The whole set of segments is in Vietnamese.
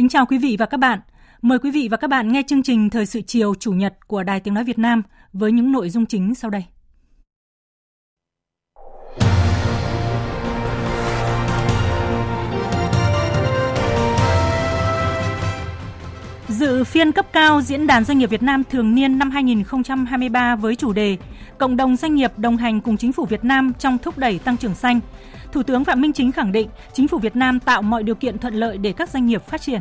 Kính chào quý vị và các bạn. Mời quý vị và các bạn nghe chương trình Thời sự chiều Chủ nhật của Đài Tiếng Nói Việt Nam với những nội dung chính sau đây. Dự phiên cấp cao Diễn đàn Doanh nghiệp Việt Nam thường niên năm 2023 với chủ đề Cộng đồng doanh nghiệp đồng hành cùng chính phủ Việt Nam trong thúc đẩy tăng trưởng xanh. Thủ tướng Phạm Minh Chính khẳng định chính phủ Việt Nam tạo mọi điều kiện thuận lợi để các doanh nghiệp phát triển.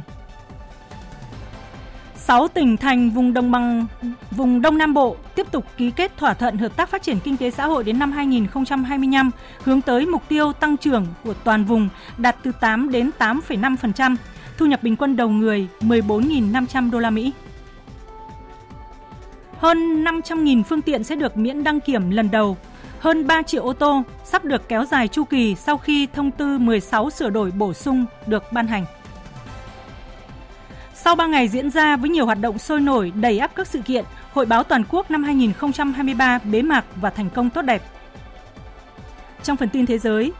6 tỉnh thành vùng đồng bằng vùng Đông Nam Bộ tiếp tục ký kết thỏa thuận hợp tác phát triển kinh tế xã hội đến năm 2025, hướng tới mục tiêu tăng trưởng của toàn vùng đạt từ 8 đến 8,5%, thu nhập bình quân đầu người 14.500 đô la Mỹ. Hơn 500.000 phương tiện sẽ được miễn đăng kiểm lần đầu. Hơn 3 triệu ô tô sắp được kéo dài chu kỳ sau khi thông tư 16 sửa đổi bổ sung được ban hành. Sau 3 ngày diễn ra với nhiều hoạt động sôi nổi đầy ắp các sự kiện, Hội báo toàn quốc năm 2023 bế mạc và thành công tốt đẹp. Trong phần tin thế giới,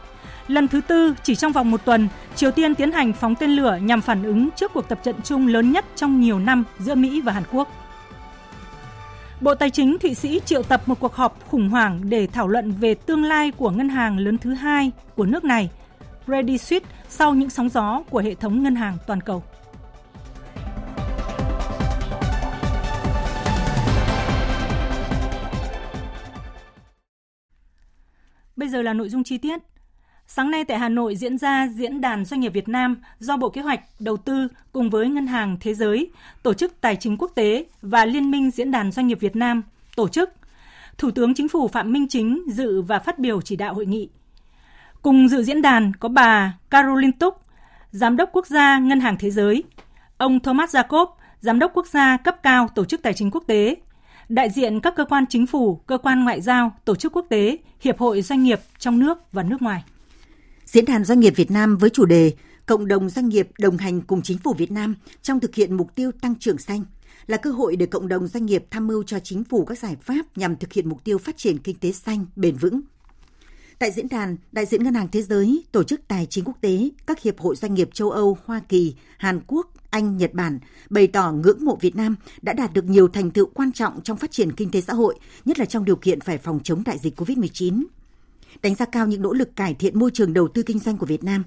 lần thứ tư chỉ trong vòng một tuần, Triều Tiên tiến hành phóng tên lửa nhằm phản ứng trước cuộc tập trận chung lớn nhất trong nhiều năm giữa Mỹ và Hàn Quốc. Bộ Tài chính Thụy Sĩ triệu tập một cuộc họp khủng hoảng để thảo luận về tương lai của ngân hàng lớn thứ hai của nước này, Credit Suisse, sau những sóng gió của hệ thống ngân hàng toàn cầu. Giờ là nội dung chi tiết. Sáng nay tại Hà Nội diễn ra Diễn đàn Doanh nghiệp Việt Nam do Bộ Kế hoạch, Đầu tư cùng với Ngân hàng Thế giới, Tổ chức Tài chính Quốc tế và Liên minh Diễn đàn Doanh nghiệp Việt Nam tổ chức. Thủ tướng Chính phủ Phạm Minh Chính dự và phát biểu chỉ đạo hội nghị. Cùng dự diễn đàn có bà Caroline Túc, Giám đốc Quốc gia Ngân hàng Thế giới, ông Thomas Jacob, Giám đốc Quốc gia cấp cao Tổ chức Tài chính Quốc tế, đại diện các cơ quan chính phủ, cơ quan ngoại giao, tổ chức quốc tế, hiệp hội doanh nghiệp trong nước và nước ngoài. Diễn đàn Doanh nghiệp Việt Nam với chủ đề Cộng đồng doanh nghiệp đồng hành cùng chính phủ Việt Nam trong thực hiện mục tiêu tăng trưởng xanh là cơ hội để cộng đồng doanh nghiệp tham mưu cho chính phủ các giải pháp nhằm thực hiện mục tiêu phát triển kinh tế xanh, bền vững. Tại diễn đàn, đại diện Ngân hàng Thế giới, Tổ chức Tài chính Quốc tế, các hiệp hội doanh nghiệp châu Âu, Hoa Kỳ, Hàn Quốc, anh, Nhật Bản bày tỏ ngưỡng mộ Việt Nam đã đạt được nhiều thành tựu quan trọng trong phát triển kinh tế xã hội, nhất là trong điều kiện phải phòng chống đại dịch COVID-19 đánh giá cao những nỗ lực cải thiện môi trường đầu tư kinh doanh của Việt Nam.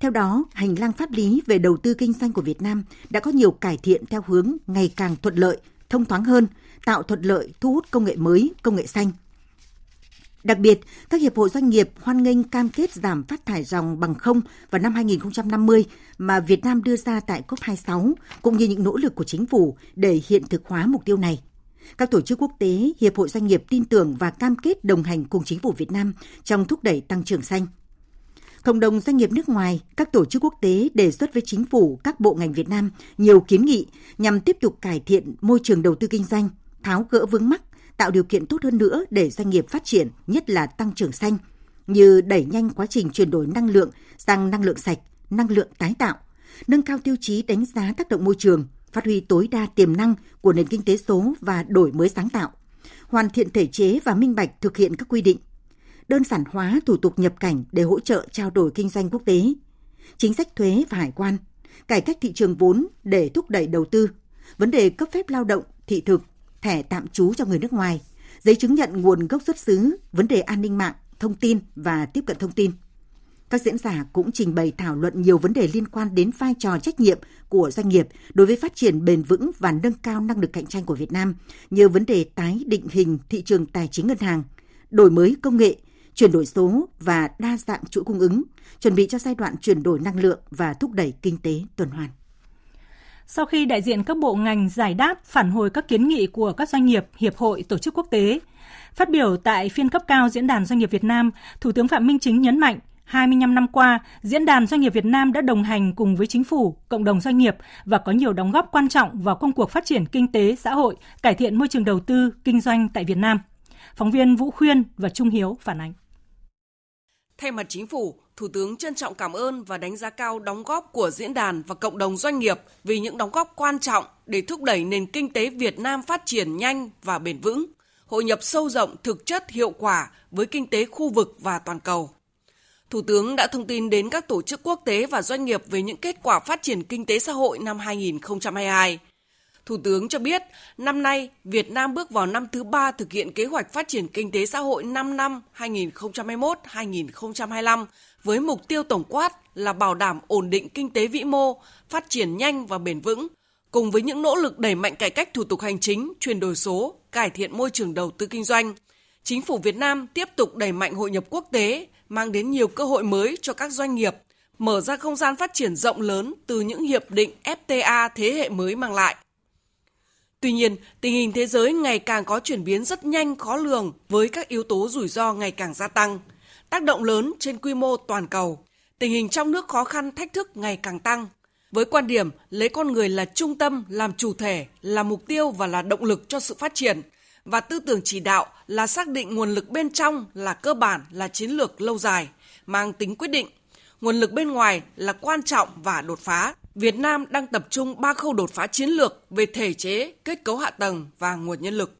Theo đó, hành lang pháp lý về đầu tư kinh doanh của Việt Nam đã có nhiều cải thiện theo hướng ngày càng thuận lợi, thông thoáng hơn, tạo thuận lợi thu hút công nghệ mới, công nghệ xanh. Đặc biệt, các hiệp hội doanh nghiệp hoan nghênh cam kết giảm phát thải ròng bằng không vào năm 2050 mà Việt Nam đưa ra tại COP26, cũng như những nỗ lực của chính phủ để hiện thực hóa mục tiêu này. Các tổ chức quốc tế, hiệp hội doanh nghiệp tin tưởng và cam kết đồng hành cùng chính phủ Việt Nam trong thúc đẩy tăng trưởng xanh. Cộng đồng doanh nghiệp nước ngoài, các tổ chức quốc tế đề xuất với chính phủ, các bộ ngành Việt Nam nhiều kiến nghị nhằm tiếp tục cải thiện môi trường đầu tư kinh doanh, tháo gỡ vướng mắc, tạo điều kiện tốt hơn nữa để doanh nghiệp phát triển, nhất là tăng trưởng xanh, như đẩy nhanh quá trình chuyển đổi năng lượng sang năng lượng sạch, năng lượng tái tạo, nâng cao tiêu chí đánh giá tác động môi trường, phát huy tối đa tiềm năng của nền kinh tế số và đổi mới sáng tạo, hoàn thiện thể chế và minh bạch thực hiện các quy định, đơn giản hóa thủ tục nhập cảnh để hỗ trợ trao đổi kinh doanh quốc tế, chính sách thuế và hải quan, cải cách thị trường vốn để thúc đẩy đầu tư, vấn đề cấp phép lao động, thị thực, thẻ tạm trú cho người nước ngoài, giấy chứng nhận nguồn gốc xuất xứ, vấn đề an ninh mạng, thông tin và tiếp cận thông tin. Các diễn giả cũng trình bày thảo luận nhiều vấn đề liên quan đến vai trò trách nhiệm của doanh nghiệp đối với phát triển bền vững và nâng cao năng lực cạnh tranh của Việt Nam, như vấn đề tái định hình thị trường tài chính ngân hàng, đổi mới công nghệ, chuyển đổi số và đa dạng chuỗi cung ứng, chuẩn bị cho giai đoạn chuyển đổi năng lượng và thúc đẩy kinh tế tuần hoàn. Sau khi đại diện các bộ ngành giải đáp phản hồi các kiến nghị của các doanh nghiệp, hiệp hội, tổ chức quốc tế, phát biểu tại phiên cấp cao Diễn đàn Doanh nghiệp Việt Nam, Thủ tướng Phạm Minh Chính nhấn mạnh 25 năm qua, Diễn đàn Doanh nghiệp Việt Nam đã đồng hành cùng với chính phủ, cộng đồng doanh nghiệp và có nhiều đóng góp quan trọng vào công cuộc phát triển kinh tế, xã hội, cải thiện môi trường đầu tư, kinh doanh tại Việt Nam. Phóng viên Vũ Khuyên và Trung Hiếu phản ánh. Thay mặt chính phủ, Thủ tướng trân trọng cảm ơn và đánh giá cao đóng góp của diễn đàn và cộng đồng doanh nghiệp vì những đóng góp quan trọng để thúc đẩy nền kinh tế Việt Nam phát triển nhanh và bền vững, hội nhập sâu rộng thực chất hiệu quả với kinh tế khu vực và toàn cầu. Thủ tướng đã thông tin đến các tổ chức quốc tế và doanh nghiệp về những kết quả phát triển kinh tế xã hội năm 2022. Thủ tướng cho biết, năm nay Việt Nam bước vào năm thứ ba thực hiện kế hoạch phát triển kinh tế xã hội 5 năm 2021-2025 với mục tiêu tổng quát là bảo đảm ổn định kinh tế vĩ mô, phát triển nhanh và bền vững, cùng với những nỗ lực đẩy mạnh cải cách thủ tục hành chính, chuyển đổi số, cải thiện môi trường đầu tư kinh doanh. Chính phủ Việt Nam tiếp tục đẩy mạnh hội nhập quốc tế, mang đến nhiều cơ hội mới cho các doanh nghiệp, mở ra không gian phát triển rộng lớn từ những hiệp định FTA thế hệ mới mang lại. Tuy nhiên, tình hình thế giới ngày càng có chuyển biến rất nhanh khó lường với các yếu tố rủi ro ngày càng gia tăng, tác động lớn trên quy mô toàn cầu. Tình hình trong nước khó khăn thách thức ngày càng tăng. Với quan điểm lấy con người là trung tâm, làm chủ thể, là mục tiêu và là động lực cho sự phát triển và tư tưởng chỉ đạo là xác định nguồn lực bên trong là cơ bản là chiến lược lâu dài, mang tính quyết định. Nguồn lực bên ngoài là quan trọng và đột phá. Việt Nam đang tập trung ba khâu đột phá chiến lược về thể chế, kết cấu hạ tầng và nguồn nhân lực.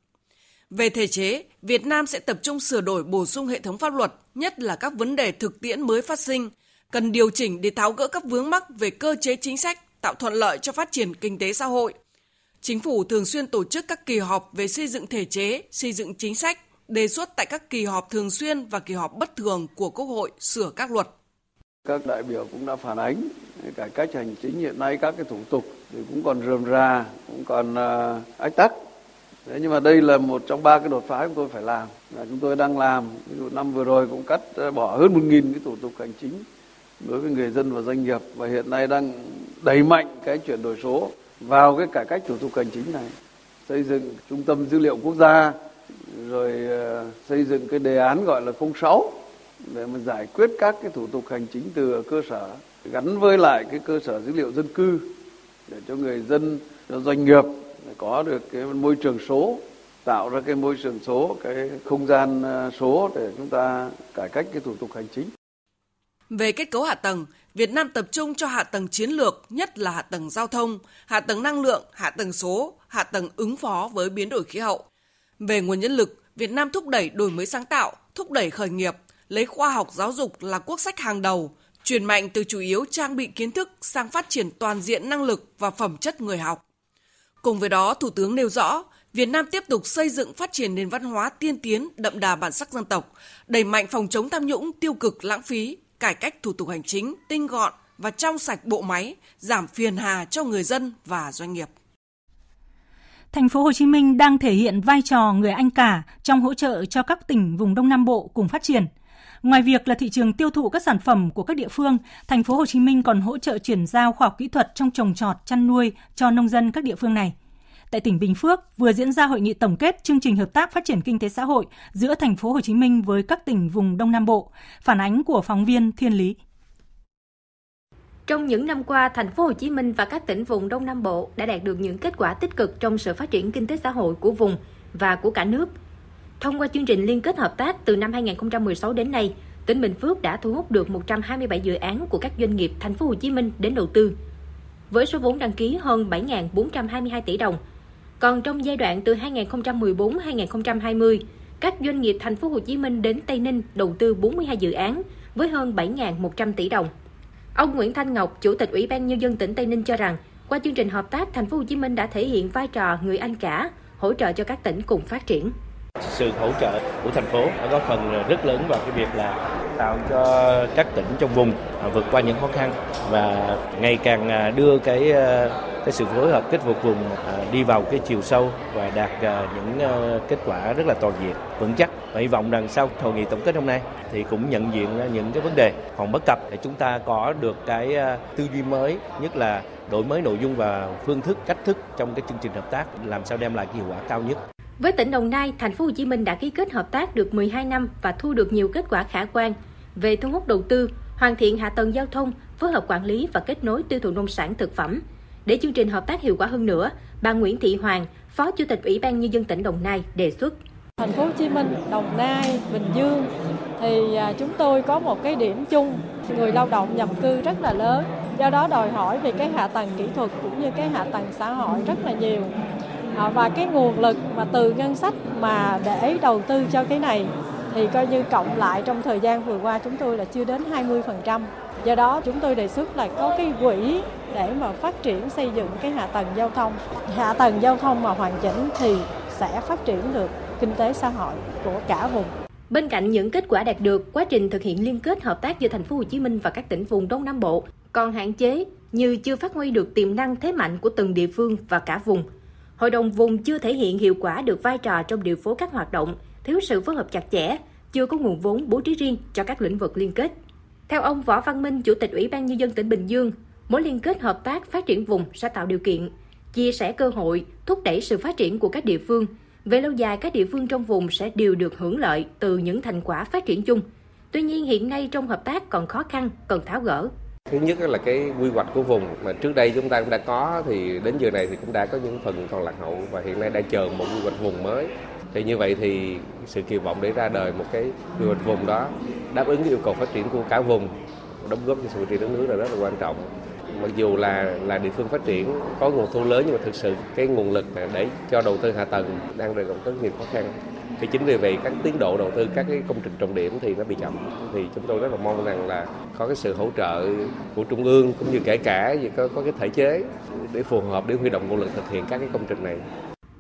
Về thể chế, Việt Nam sẽ tập trung sửa đổi bổ sung hệ thống pháp luật, nhất là các vấn đề thực tiễn mới phát sinh, cần điều chỉnh để tháo gỡ các vướng mắc về cơ chế chính sách, tạo thuận lợi cho phát triển kinh tế xã hội. Chính phủ thường xuyên tổ chức các kỳ họp về xây dựng thể chế, xây dựng chính sách, đề xuất tại các kỳ họp thường xuyên và kỳ họp bất thường của Quốc hội sửa các luật. Các đại biểu cũng đã phản ánh cải cách hành chính hiện nay các cái thủ tục thì cũng còn rườm rà, cũng còn uh, ách tắc. Thế nhưng mà đây là một trong ba cái đột phá chúng tôi phải làm. Là chúng tôi đang làm, ví dụ năm vừa rồi cũng cắt ờ, bỏ hơn một nghìn cái thủ tục hành chính đối với người dân và doanh nghiệp và hiện nay đang đẩy mạnh cái chuyển đổi số vào cái cải cách thủ tục hành chính này xây dựng trung tâm dữ liệu quốc gia rồi ờ, xây dựng cái đề án gọi là 06 để mà giải quyết các cái thủ tục hành chính từ cơ sở gắn với lại cái cơ sở dữ liệu dân cư để cho người dân cho doanh nghiệp có được cái môi trường số tạo ra cái môi trường số cái không gian ờ, số để chúng ta cải cách cái thủ tục hành chính về kết cấu hạ tầng, Việt Nam tập trung cho hạ tầng chiến lược, nhất là hạ tầng giao thông, hạ tầng năng lượng, hạ tầng số, hạ tầng ứng phó với biến đổi khí hậu. Về nguồn nhân lực, Việt Nam thúc đẩy đổi mới sáng tạo, thúc đẩy khởi nghiệp, lấy khoa học giáo dục là quốc sách hàng đầu, chuyển mạnh từ chủ yếu trang bị kiến thức sang phát triển toàn diện năng lực và phẩm chất người học. Cùng với đó, Thủ tướng nêu rõ, Việt Nam tiếp tục xây dựng phát triển nền văn hóa tiên tiến, đậm đà bản sắc dân tộc, đẩy mạnh phòng chống tham nhũng, tiêu cực, lãng phí, cải cách thủ tục hành chính, tinh gọn và trong sạch bộ máy, giảm phiền hà cho người dân và doanh nghiệp. Thành phố Hồ Chí Minh đang thể hiện vai trò người anh cả trong hỗ trợ cho các tỉnh vùng Đông Nam Bộ cùng phát triển. Ngoài việc là thị trường tiêu thụ các sản phẩm của các địa phương, thành phố Hồ Chí Minh còn hỗ trợ chuyển giao khoa học kỹ thuật trong trồng trọt, chăn nuôi cho nông dân các địa phương này. Tại tỉnh Bình Phước vừa diễn ra hội nghị tổng kết chương trình hợp tác phát triển kinh tế xã hội giữa thành phố Hồ Chí Minh với các tỉnh vùng Đông Nam Bộ. Phản ánh của phóng viên Thiên Lý. Trong những năm qua, thành phố Hồ Chí Minh và các tỉnh vùng Đông Nam Bộ đã đạt được những kết quả tích cực trong sự phát triển kinh tế xã hội của vùng và của cả nước. Thông qua chương trình liên kết hợp tác từ năm 2016 đến nay, tỉnh Bình Phước đã thu hút được 127 dự án của các doanh nghiệp thành phố Hồ Chí Minh đến đầu tư. Với số vốn đăng ký hơn 7.422 tỷ đồng, còn trong giai đoạn từ 2014-2020, các doanh nghiệp thành phố Hồ Chí Minh đến Tây Ninh đầu tư 42 dự án với hơn 7.100 tỷ đồng. Ông Nguyễn Thanh Ngọc, Chủ tịch Ủy ban nhân dân tỉnh Tây Ninh cho rằng, qua chương trình hợp tác, thành phố Hồ Chí Minh đã thể hiện vai trò người anh cả, hỗ trợ cho các tỉnh cùng phát triển. Sự hỗ trợ của thành phố đã góp phần rất lớn vào cái việc là tạo cho các tỉnh trong vùng à, vượt qua những khó khăn và ngày càng à, đưa cái à, cái sự phối hợp kết phục vùng đi vào cái chiều sâu và đạt những kết quả rất là toàn diện, vững chắc. Và hy vọng rằng sau hội nghị tổng kết hôm nay thì cũng nhận diện những cái vấn đề còn bất cập để chúng ta có được cái tư duy mới, nhất là đổi mới nội dung và phương thức, cách thức trong cái chương trình hợp tác, làm sao đem lại cái hiệu quả cao nhất với tỉnh Đồng Nai, thành phố Hồ Chí Minh đã ký kết hợp tác được 12 năm và thu được nhiều kết quả khả quan về thu hút đầu tư, hoàn thiện hạ tầng giao thông, phối hợp quản lý và kết nối tiêu thụ nông sản thực phẩm. Để chương trình hợp tác hiệu quả hơn nữa, bà Nguyễn Thị Hoàng, Phó Chủ tịch Ủy ban nhân dân tỉnh Đồng Nai đề xuất Thành phố Hồ Chí Minh, Đồng Nai, Bình Dương thì à, chúng tôi có một cái điểm chung, người lao động nhập cư rất là lớn. Do đó đòi hỏi về cái hạ tầng kỹ thuật cũng như cái hạ tầng xã hội rất là nhiều. À, và cái nguồn lực mà từ ngân sách mà để đầu tư cho cái này thì coi như cộng lại trong thời gian vừa qua chúng tôi là chưa đến 20%. Do đó chúng tôi đề xuất là có cái quỹ để mà phát triển xây dựng cái hạ tầng giao thông. Hạ tầng giao thông mà hoàn chỉnh thì sẽ phát triển được kinh tế xã hội của cả vùng. Bên cạnh những kết quả đạt được, quá trình thực hiện liên kết hợp tác giữa thành phố Hồ Chí Minh và các tỉnh vùng Đông Nam Bộ còn hạn chế như chưa phát huy được tiềm năng thế mạnh của từng địa phương và cả vùng. Hội đồng vùng chưa thể hiện hiệu quả được vai trò trong điều phối các hoạt động, thiếu sự phối hợp chặt chẽ, chưa có nguồn vốn bố trí riêng cho các lĩnh vực liên kết. Theo ông Võ Văn Minh, Chủ tịch Ủy ban Nhân dân tỉnh Bình Dương, mối liên kết hợp tác phát triển vùng sẽ tạo điều kiện, chia sẻ cơ hội, thúc đẩy sự phát triển của các địa phương. Về lâu dài, các địa phương trong vùng sẽ đều được hưởng lợi từ những thành quả phát triển chung. Tuy nhiên, hiện nay trong hợp tác còn khó khăn, cần tháo gỡ. Thứ nhất là cái quy hoạch của vùng mà trước đây chúng ta cũng đã có, thì đến giờ này thì cũng đã có những phần còn lạc hậu và hiện nay đang chờ một quy hoạch vùng mới. Thì như vậy thì sự kỳ vọng để ra đời một cái quy hoạch vùng đó đáp ứng yêu cầu phát triển của cả vùng, đóng góp cho sự phát triển đất nước là rất là quan trọng. Mặc dù là là địa phương phát triển, có nguồn thu lớn nhưng mà thực sự cái nguồn lực để cho đầu tư hạ tầng đang rơi rất nhiều khó khăn thì chính vì vậy các tiến độ đầu tư các cái công trình trọng điểm thì nó bị chậm thì chúng tôi rất là mong rằng là có cái sự hỗ trợ của trung ương cũng như kể cả có có cái thể chế để phù hợp để huy động nguồn lực thực hiện các cái công trình này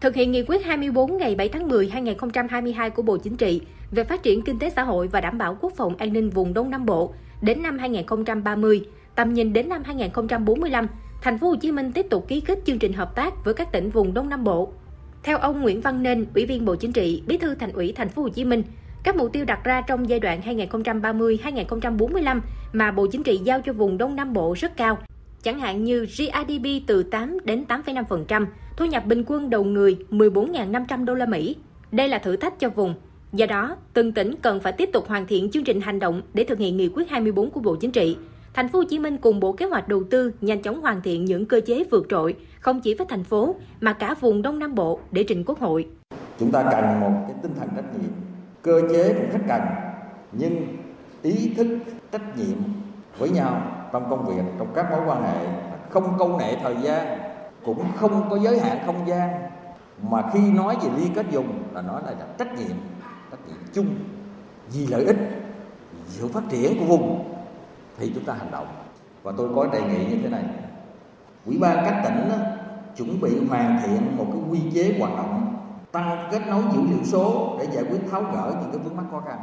Thực hiện nghị quyết 24 ngày 7 tháng 10 2022 của Bộ Chính trị về phát triển kinh tế xã hội và đảm bảo quốc phòng an ninh vùng Đông Nam Bộ đến năm 2030, tầm nhìn đến năm 2045, Thành phố Hồ Chí Minh tiếp tục ký kết chương trình hợp tác với các tỉnh vùng Đông Nam Bộ. Theo ông Nguyễn Văn Nên, Ủy viên Bộ Chính trị, Bí thư Thành ủy Thành phố Hồ Chí Minh, các mục tiêu đặt ra trong giai đoạn 2030-2045 mà Bộ Chính trị giao cho vùng Đông Nam Bộ rất cao, chẳng hạn như GRDP từ 8 đến 8,5%, thu nhập bình quân đầu người 14.500 đô la Mỹ. Đây là thử thách cho vùng. Do đó, từng tỉnh cần phải tiếp tục hoàn thiện chương trình hành động để thực hiện nghị quyết 24 của Bộ Chính trị. Thành phố Hồ Chí Minh cùng Bộ Kế hoạch Đầu tư nhanh chóng hoàn thiện những cơ chế vượt trội, không chỉ với thành phố mà cả vùng Đông Nam Bộ để trình Quốc hội. Chúng ta cần một cái tinh thần trách nhiệm, cơ chế cũng rất cần, nhưng ý thức trách nhiệm với nhau trong công việc, trong các mối quan hệ không câu nệ thời gian cũng không có giới hạn không gian. Mà khi nói về liên kết dùng là nói là trách nhiệm trách nhiệm chung vì lợi ích vì sự phát triển của vùng thì chúng ta hành động. Và tôi có đề nghị như thế này. Ủy ban các tỉnh đó, chuẩn bị hoàn thiện một cái quy chế hoạt động tăng kết nối dữ liệu số để giải quyết tháo gỡ những cái vướng mắc khó khăn.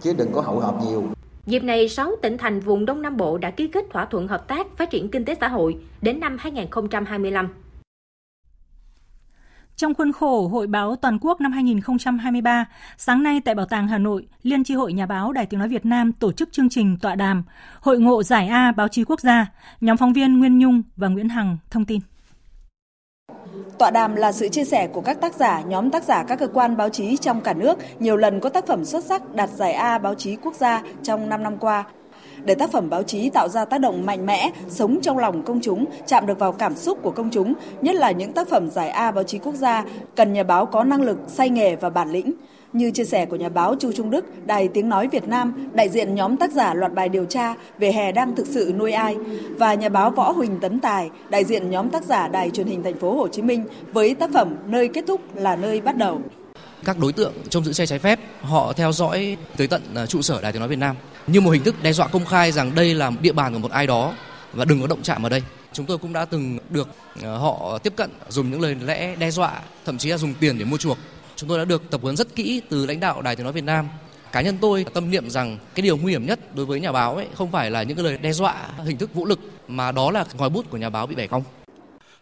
Chứ đừng có hậu hợp nhiều. Dịp này, 6 tỉnh thành vùng Đông Nam Bộ đã ký kết thỏa thuận hợp tác phát triển kinh tế xã hội đến năm 2025. Trong khuôn khổ Hội báo Toàn quốc năm 2023, sáng nay tại Bảo tàng Hà Nội, Liên tri hội Nhà báo Đài Tiếng Nói Việt Nam tổ chức chương trình tọa đàm Hội ngộ giải A báo chí quốc gia. Nhóm phóng viên Nguyên Nhung và Nguyễn Hằng thông tin. Tọa đàm là sự chia sẻ của các tác giả, nhóm tác giả các cơ quan báo chí trong cả nước nhiều lần có tác phẩm xuất sắc đạt giải A báo chí quốc gia trong 5 năm qua. Để tác phẩm báo chí tạo ra tác động mạnh mẽ, sống trong lòng công chúng, chạm được vào cảm xúc của công chúng, nhất là những tác phẩm giải A báo chí quốc gia, cần nhà báo có năng lực, say nghề và bản lĩnh. Như chia sẻ của nhà báo Chu Trung Đức, Đài Tiếng Nói Việt Nam, đại diện nhóm tác giả loạt bài điều tra về hè đang thực sự nuôi ai và nhà báo Võ Huỳnh Tấn Tài, đại diện nhóm tác giả Đài Truyền hình Thành phố Hồ Chí Minh với tác phẩm Nơi kết thúc là nơi bắt đầu. Các đối tượng trong giữ xe trái phép họ theo dõi tới tận à, trụ sở Đài Tiếng Nói Việt Nam như một hình thức đe dọa công khai rằng đây là địa bàn của một ai đó và đừng có động chạm ở đây. Chúng tôi cũng đã từng được à, họ tiếp cận dùng những lời lẽ đe dọa, thậm chí là dùng tiền để mua chuộc Chúng tôi đã được tập huấn rất kỹ từ lãnh đạo Đài Tiếng nói Việt Nam. Cá nhân tôi tâm niệm rằng cái điều nguy hiểm nhất đối với nhà báo ấy không phải là những cái lời đe dọa hình thức vũ lực mà đó là ngòi bút của nhà báo bị bẻ cong.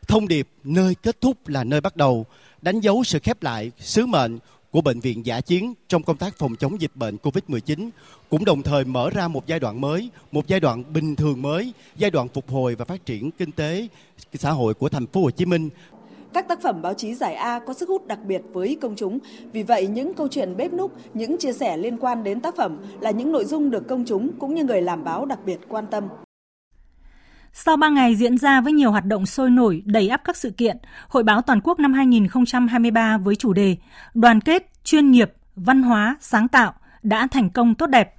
Thông điệp nơi kết thúc là nơi bắt đầu, đánh dấu sự khép lại sứ mệnh của Bệnh viện Giả Chiến trong công tác phòng chống dịch bệnh COVID-19, cũng đồng thời mở ra một giai đoạn mới, một giai đoạn bình thường mới, giai đoạn phục hồi và phát triển kinh tế xã hội của thành phố Hồ Chí Minh. Các tác phẩm báo chí giải A có sức hút đặc biệt với công chúng, vì vậy những câu chuyện bếp núc, những chia sẻ liên quan đến tác phẩm là những nội dung được công chúng cũng như người làm báo đặc biệt quan tâm. Sau 3 ngày diễn ra với nhiều hoạt động sôi nổi, đầy ắp các sự kiện, Hội báo Toàn quốc năm 2023 với chủ đề Đoàn kết, chuyên nghiệp, văn hóa, sáng tạo đã thành công tốt đẹp.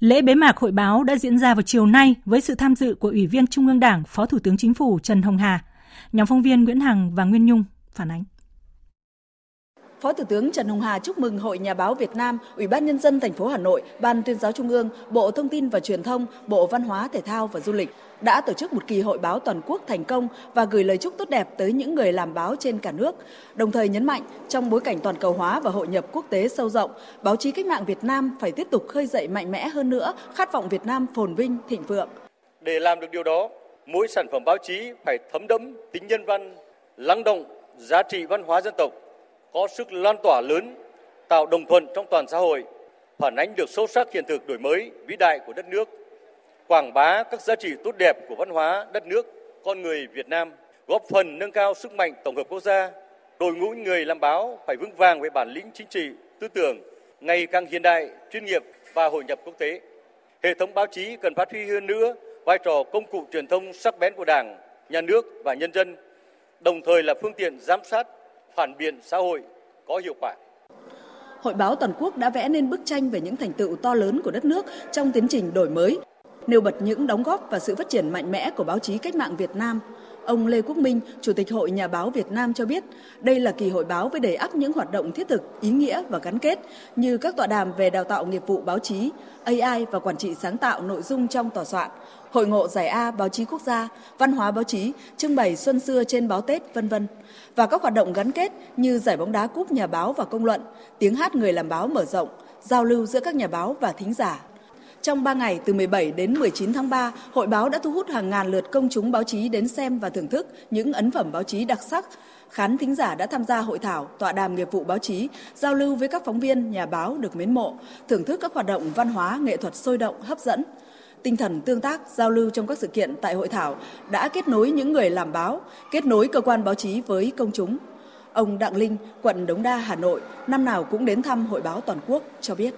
Lễ bế mạc hội báo đã diễn ra vào chiều nay với sự tham dự của Ủy viên Trung ương Đảng, Phó Thủ tướng Chính phủ Trần Hồng Hà. Nhóm phóng viên Nguyễn Hằng và Nguyên Nhung phản ánh. Phó Thủ tướng Trần Hồng Hà chúc mừng Hội Nhà báo Việt Nam, Ủy ban Nhân dân thành phố Hà Nội, Ban tuyên giáo Trung ương, Bộ Thông tin và Truyền thông, Bộ Văn hóa, Thể thao và Du lịch đã tổ chức một kỳ hội báo toàn quốc thành công và gửi lời chúc tốt đẹp tới những người làm báo trên cả nước. Đồng thời nhấn mạnh, trong bối cảnh toàn cầu hóa và hội nhập quốc tế sâu rộng, báo chí cách mạng Việt Nam phải tiếp tục khơi dậy mạnh mẽ hơn nữa khát vọng Việt Nam phồn vinh, thịnh vượng. Để làm được điều đó, mỗi sản phẩm báo chí phải thấm đẫm tính nhân văn, lắng động giá trị văn hóa dân tộc, có sức lan tỏa lớn, tạo đồng thuận trong toàn xã hội, phản ánh được sâu sắc hiện thực đổi mới vĩ đại của đất nước quảng bá các giá trị tốt đẹp của văn hóa đất nước, con người Việt Nam, góp phần nâng cao sức mạnh tổng hợp quốc gia. Đội ngũ người làm báo phải vững vàng về bản lĩnh chính trị, tư tưởng, ngày càng hiện đại, chuyên nghiệp và hội nhập quốc tế. Hệ thống báo chí cần phát huy hơn nữa vai trò công cụ truyền thông sắc bén của Đảng, nhà nước và nhân dân, đồng thời là phương tiện giám sát, phản biện xã hội có hiệu quả. Hội báo toàn quốc đã vẽ nên bức tranh về những thành tựu to lớn của đất nước trong tiến trình đổi mới, nêu bật những đóng góp và sự phát triển mạnh mẽ của báo chí cách mạng Việt Nam. Ông Lê Quốc Minh, Chủ tịch Hội Nhà báo Việt Nam cho biết, đây là kỳ hội báo với đầy ắp những hoạt động thiết thực, ý nghĩa và gắn kết như các tọa đàm về đào tạo nghiệp vụ báo chí, AI và quản trị sáng tạo nội dung trong tòa soạn, hội ngộ giải A báo chí quốc gia, văn hóa báo chí, trưng bày xuân xưa trên báo Tết, vân vân và các hoạt động gắn kết như giải bóng đá cúp nhà báo và công luận, tiếng hát người làm báo mở rộng, giao lưu giữa các nhà báo và thính giả, trong 3 ngày từ 17 đến 19 tháng 3, hội báo đã thu hút hàng ngàn lượt công chúng báo chí đến xem và thưởng thức những ấn phẩm báo chí đặc sắc. Khán thính giả đã tham gia hội thảo, tọa đàm nghiệp vụ báo chí, giao lưu với các phóng viên, nhà báo được mến mộ, thưởng thức các hoạt động văn hóa, nghệ thuật sôi động, hấp dẫn. Tinh thần tương tác, giao lưu trong các sự kiện tại hội thảo đã kết nối những người làm báo, kết nối cơ quan báo chí với công chúng. Ông Đặng Linh, quận Đống Đa, Hà Nội, năm nào cũng đến thăm hội báo toàn quốc cho biết.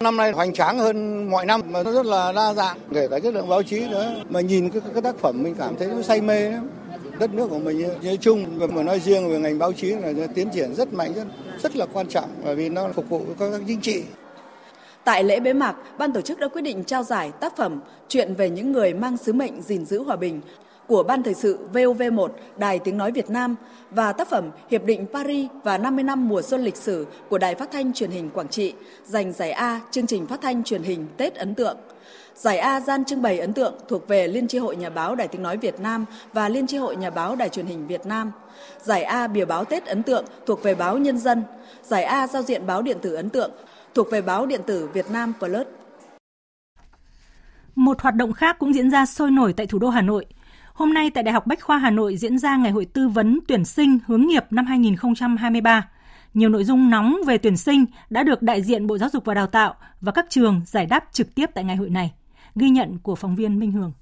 Năm nay hoành tráng hơn mọi năm mà nó rất là đa dạng, kể cả chất lượng báo chí nữa. Mà nhìn cái, cái tác phẩm mình cảm thấy nó say mê lắm. Đất nước của mình nói chung và nói riêng về ngành báo chí là tiến triển rất mạnh, rất, rất là quan trọng bởi vì nó phục vụ các chính trị. Tại lễ bế mạc, ban tổ chức đã quyết định trao giải tác phẩm Chuyện về những người mang sứ mệnh gìn giữ hòa bình của Ban Thời sự VOV1 Đài Tiếng Nói Việt Nam và tác phẩm Hiệp định Paris và 50 năm mùa xuân lịch sử của Đài Phát thanh Truyền hình Quảng Trị giành giải A chương trình phát thanh truyền hình Tết ấn tượng. Giải A gian trưng bày ấn tượng thuộc về Liên tri hội Nhà báo Đài Tiếng Nói Việt Nam và Liên tri hội Nhà báo Đài Truyền hình Việt Nam. Giải A bìa báo Tết ấn tượng thuộc về báo Nhân dân. Giải A giao diện báo điện tử ấn tượng thuộc về báo điện tử Việt Nam Plus. Một hoạt động khác cũng diễn ra sôi nổi tại thủ đô Hà Nội – Hôm nay tại Đại học Bách khoa Hà Nội diễn ra ngày hội tư vấn tuyển sinh hướng nghiệp năm 2023. Nhiều nội dung nóng về tuyển sinh đã được đại diện Bộ Giáo dục và Đào tạo và các trường giải đáp trực tiếp tại ngày hội này. Ghi nhận của phóng viên Minh Hường.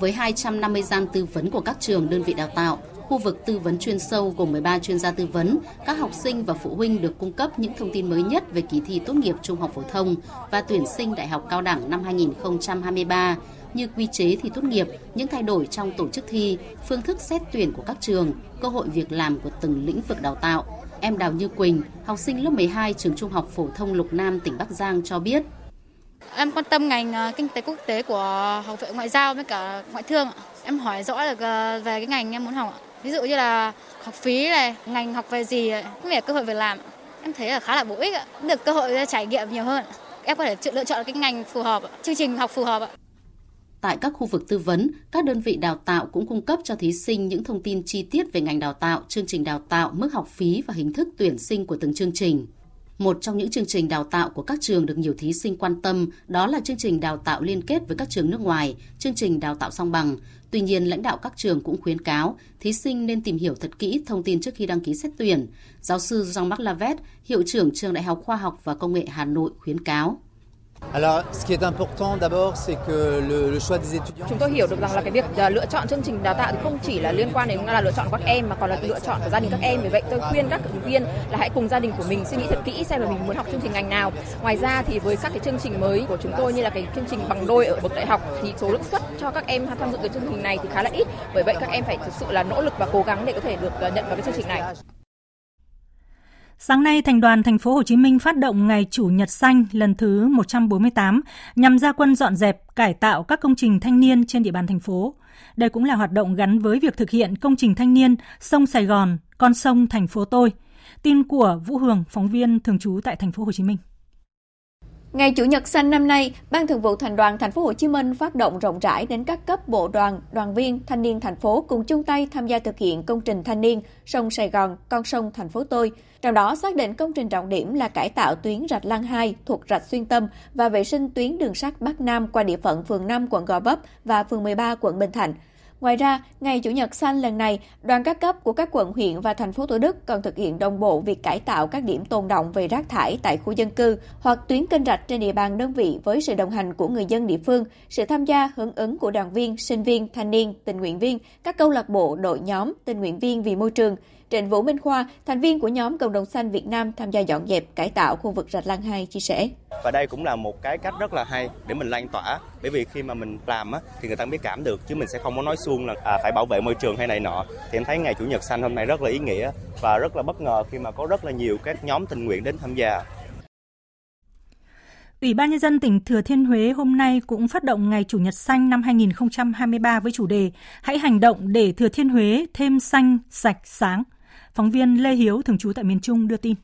Với 250 gian tư vấn của các trường đơn vị đào tạo, khu vực tư vấn chuyên sâu gồm 13 chuyên gia tư vấn, các học sinh và phụ huynh được cung cấp những thông tin mới nhất về kỳ thi tốt nghiệp trung học phổ thông và tuyển sinh đại học cao đẳng năm 2023 như quy chế thi tốt nghiệp, những thay đổi trong tổ chức thi, phương thức xét tuyển của các trường, cơ hội việc làm của từng lĩnh vực đào tạo. Em Đào Như Quỳnh, học sinh lớp 12 trường Trung học phổ thông Lục Nam tỉnh Bắc Giang cho biết. Em quan tâm ngành ờ, kinh tế quốc tế của học viện ngoại giao với cả ngoại thương. Em hỏi rõ được ờ, về cái ngành em muốn học. Ví dụ như là học phí này, ngành học về gì, cũng là cơ hội việc làm. Em thấy là khá là bổ ích, được cơ hội trải nghiệm nhiều hơn. Em có thể lựa chọn cái ngành phù hợp, chương trình học phù hợp. Tại các khu vực tư vấn, các đơn vị đào tạo cũng cung cấp cho thí sinh những thông tin chi tiết về ngành đào tạo, chương trình đào tạo, mức học phí và hình thức tuyển sinh của từng chương trình. Một trong những chương trình đào tạo của các trường được nhiều thí sinh quan tâm đó là chương trình đào tạo liên kết với các trường nước ngoài, chương trình đào tạo song bằng. Tuy nhiên, lãnh đạo các trường cũng khuyến cáo thí sinh nên tìm hiểu thật kỹ thông tin trước khi đăng ký xét tuyển. Giáo sư Jean-Marc Lavet, hiệu trưởng trường Đại học Khoa học và Công nghệ Hà Nội khuyến cáo. Chúng tôi hiểu được rằng là cái việc à, lựa chọn chương trình đào tạo thì không chỉ là liên quan đến là lựa chọn các em mà còn là lựa chọn của gia đình các em. Vì vậy tôi khuyên các ứng viên là hãy cùng gia đình của mình suy nghĩ thật kỹ xem là mình muốn học chương trình ngành nào. Ngoài ra thì với các cái chương trình mới của chúng tôi như là cái chương trình bằng đôi ở bậc đại học thì số lượng suất cho các em tham dự cái chương trình này thì khá là ít. Bởi vậy các em phải thực sự là nỗ lực và cố gắng để có thể được à, nhận vào cái chương trình này. Sáng nay, Thành đoàn Thành phố Hồ Chí Minh phát động Ngày Chủ nhật xanh lần thứ 148 nhằm ra quân dọn dẹp, cải tạo các công trình thanh niên trên địa bàn thành phố. Đây cũng là hoạt động gắn với việc thực hiện công trình thanh niên sông Sài Gòn, con sông thành phố tôi. Tin của Vũ Hường, phóng viên thường trú tại Thành phố Hồ Chí Minh. Ngày Chủ nhật xanh năm nay, Ban Thường vụ Thành đoàn Thành phố Hồ Chí Minh phát động rộng rãi đến các cấp bộ đoàn, đoàn viên, thanh niên thành phố cùng chung tay tham gia thực hiện công trình thanh niên sông Sài Gòn, con sông thành phố tôi. Trong đó xác định công trình trọng điểm là cải tạo tuyến rạch Lăng 2 thuộc rạch Xuyên Tâm và vệ sinh tuyến đường sắt Bắc Nam qua địa phận phường 5 quận Gò Vấp và phường 13 quận Bình Thạnh. Ngoài ra, ngày Chủ nhật xanh lần này, đoàn các cấp của các quận huyện và thành phố Thủ Đức còn thực hiện đồng bộ việc cải tạo các điểm tồn động về rác thải tại khu dân cư hoặc tuyến kênh rạch trên địa bàn đơn vị với sự đồng hành của người dân địa phương, sự tham gia hưởng ứng của đoàn viên, sinh viên, thanh niên, tình nguyện viên, các câu lạc bộ, đội nhóm, tình nguyện viên vì môi trường. Trịnh Vũ Minh Khoa, thành viên của nhóm Cộng đồng xanh Việt Nam tham gia dọn dẹp cải tạo khu vực rạch Lăng 2 chia sẻ. Và đây cũng là một cái cách rất là hay để mình lan tỏa bởi vì khi mà mình làm á thì người ta biết cảm được chứ mình sẽ không có nói suông là à, phải bảo vệ môi trường hay này nọ. Thì em thấy ngày chủ nhật xanh hôm nay rất là ý nghĩa và rất là bất ngờ khi mà có rất là nhiều các nhóm tình nguyện đến tham gia. Ủy ban Nhân dân tỉnh Thừa Thiên Huế hôm nay cũng phát động Ngày Chủ nhật xanh năm 2023 với chủ đề Hãy hành động để Thừa Thiên Huế thêm xanh, sạch, sáng. Phóng viên Lê Hiếu, thường trú tại miền Trung đưa tin.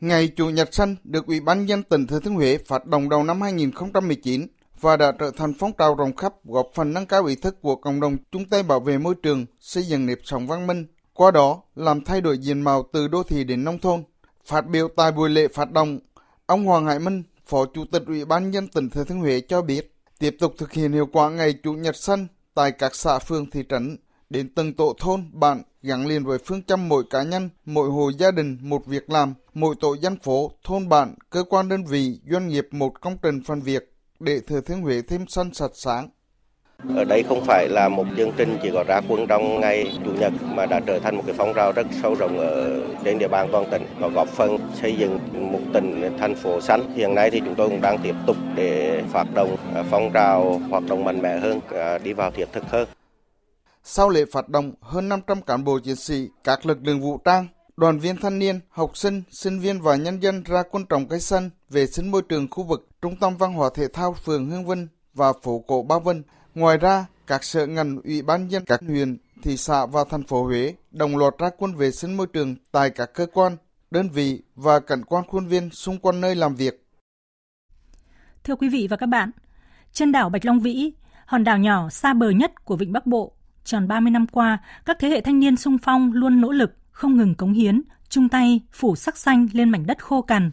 Ngày Chủ nhật xanh được Ủy ban nhân tỉnh Thừa Thiên Huế phát động đầu năm 2019 và đã trở thành phong trào rộng khắp góp phần nâng cao ý thức của cộng đồng chung tay bảo vệ môi trường, xây dựng nếp sống văn minh, qua đó làm thay đổi diện mạo từ đô thị đến nông thôn. Phát biểu tại buổi lễ phát động, ông Hoàng Hải Minh, Phó Chủ tịch Ủy ban nhân tỉnh Thừa Thiên Huế cho biết, tiếp tục thực hiện hiệu quả ngày Chủ nhật xanh tại các xã phường thị trấn đến từng tổ thôn, bản gắn liền với phương châm mỗi cá nhân, mỗi hộ gia đình một việc làm, mỗi tổ dân phố, thôn bản, cơ quan đơn vị, doanh nghiệp một công trình phần việc để Thừa Thiên Huế thêm xanh sạch sáng. Ở đây không phải là một chương trình chỉ có ra quân trong ngày Chủ nhật mà đã trở thành một cái phong trào rất sâu rộng ở trên địa bàn toàn tỉnh và góp phần xây dựng một tỉnh thành phố xanh. Hiện nay thì chúng tôi cũng đang tiếp tục để phát động à, phong trào hoạt động mạnh mẽ hơn, à, đi vào thiết thực hơn. Sau lễ phát động, hơn 500 cán bộ chiến sĩ, các lực lượng vũ trang, đoàn viên thanh niên, học sinh, sinh viên và nhân dân ra quân trồng cây xanh, vệ sinh môi trường khu vực Trung tâm Văn hóa Thể thao phường Hương Vinh và phố cổ Ba Vinh. Ngoài ra, các sở ngành, ủy ban nhân các huyện, thị xã và thành phố Huế đồng loạt ra quân vệ sinh môi trường tại các cơ quan, đơn vị và cảnh quan khuôn viên xung quanh nơi làm việc. Thưa quý vị và các bạn, trên đảo Bạch Long Vĩ, hòn đảo nhỏ xa bờ nhất của Vịnh Bắc Bộ, tròn 30 năm qua, các thế hệ thanh niên sung phong luôn nỗ lực, không ngừng cống hiến, chung tay phủ sắc xanh lên mảnh đất khô cằn.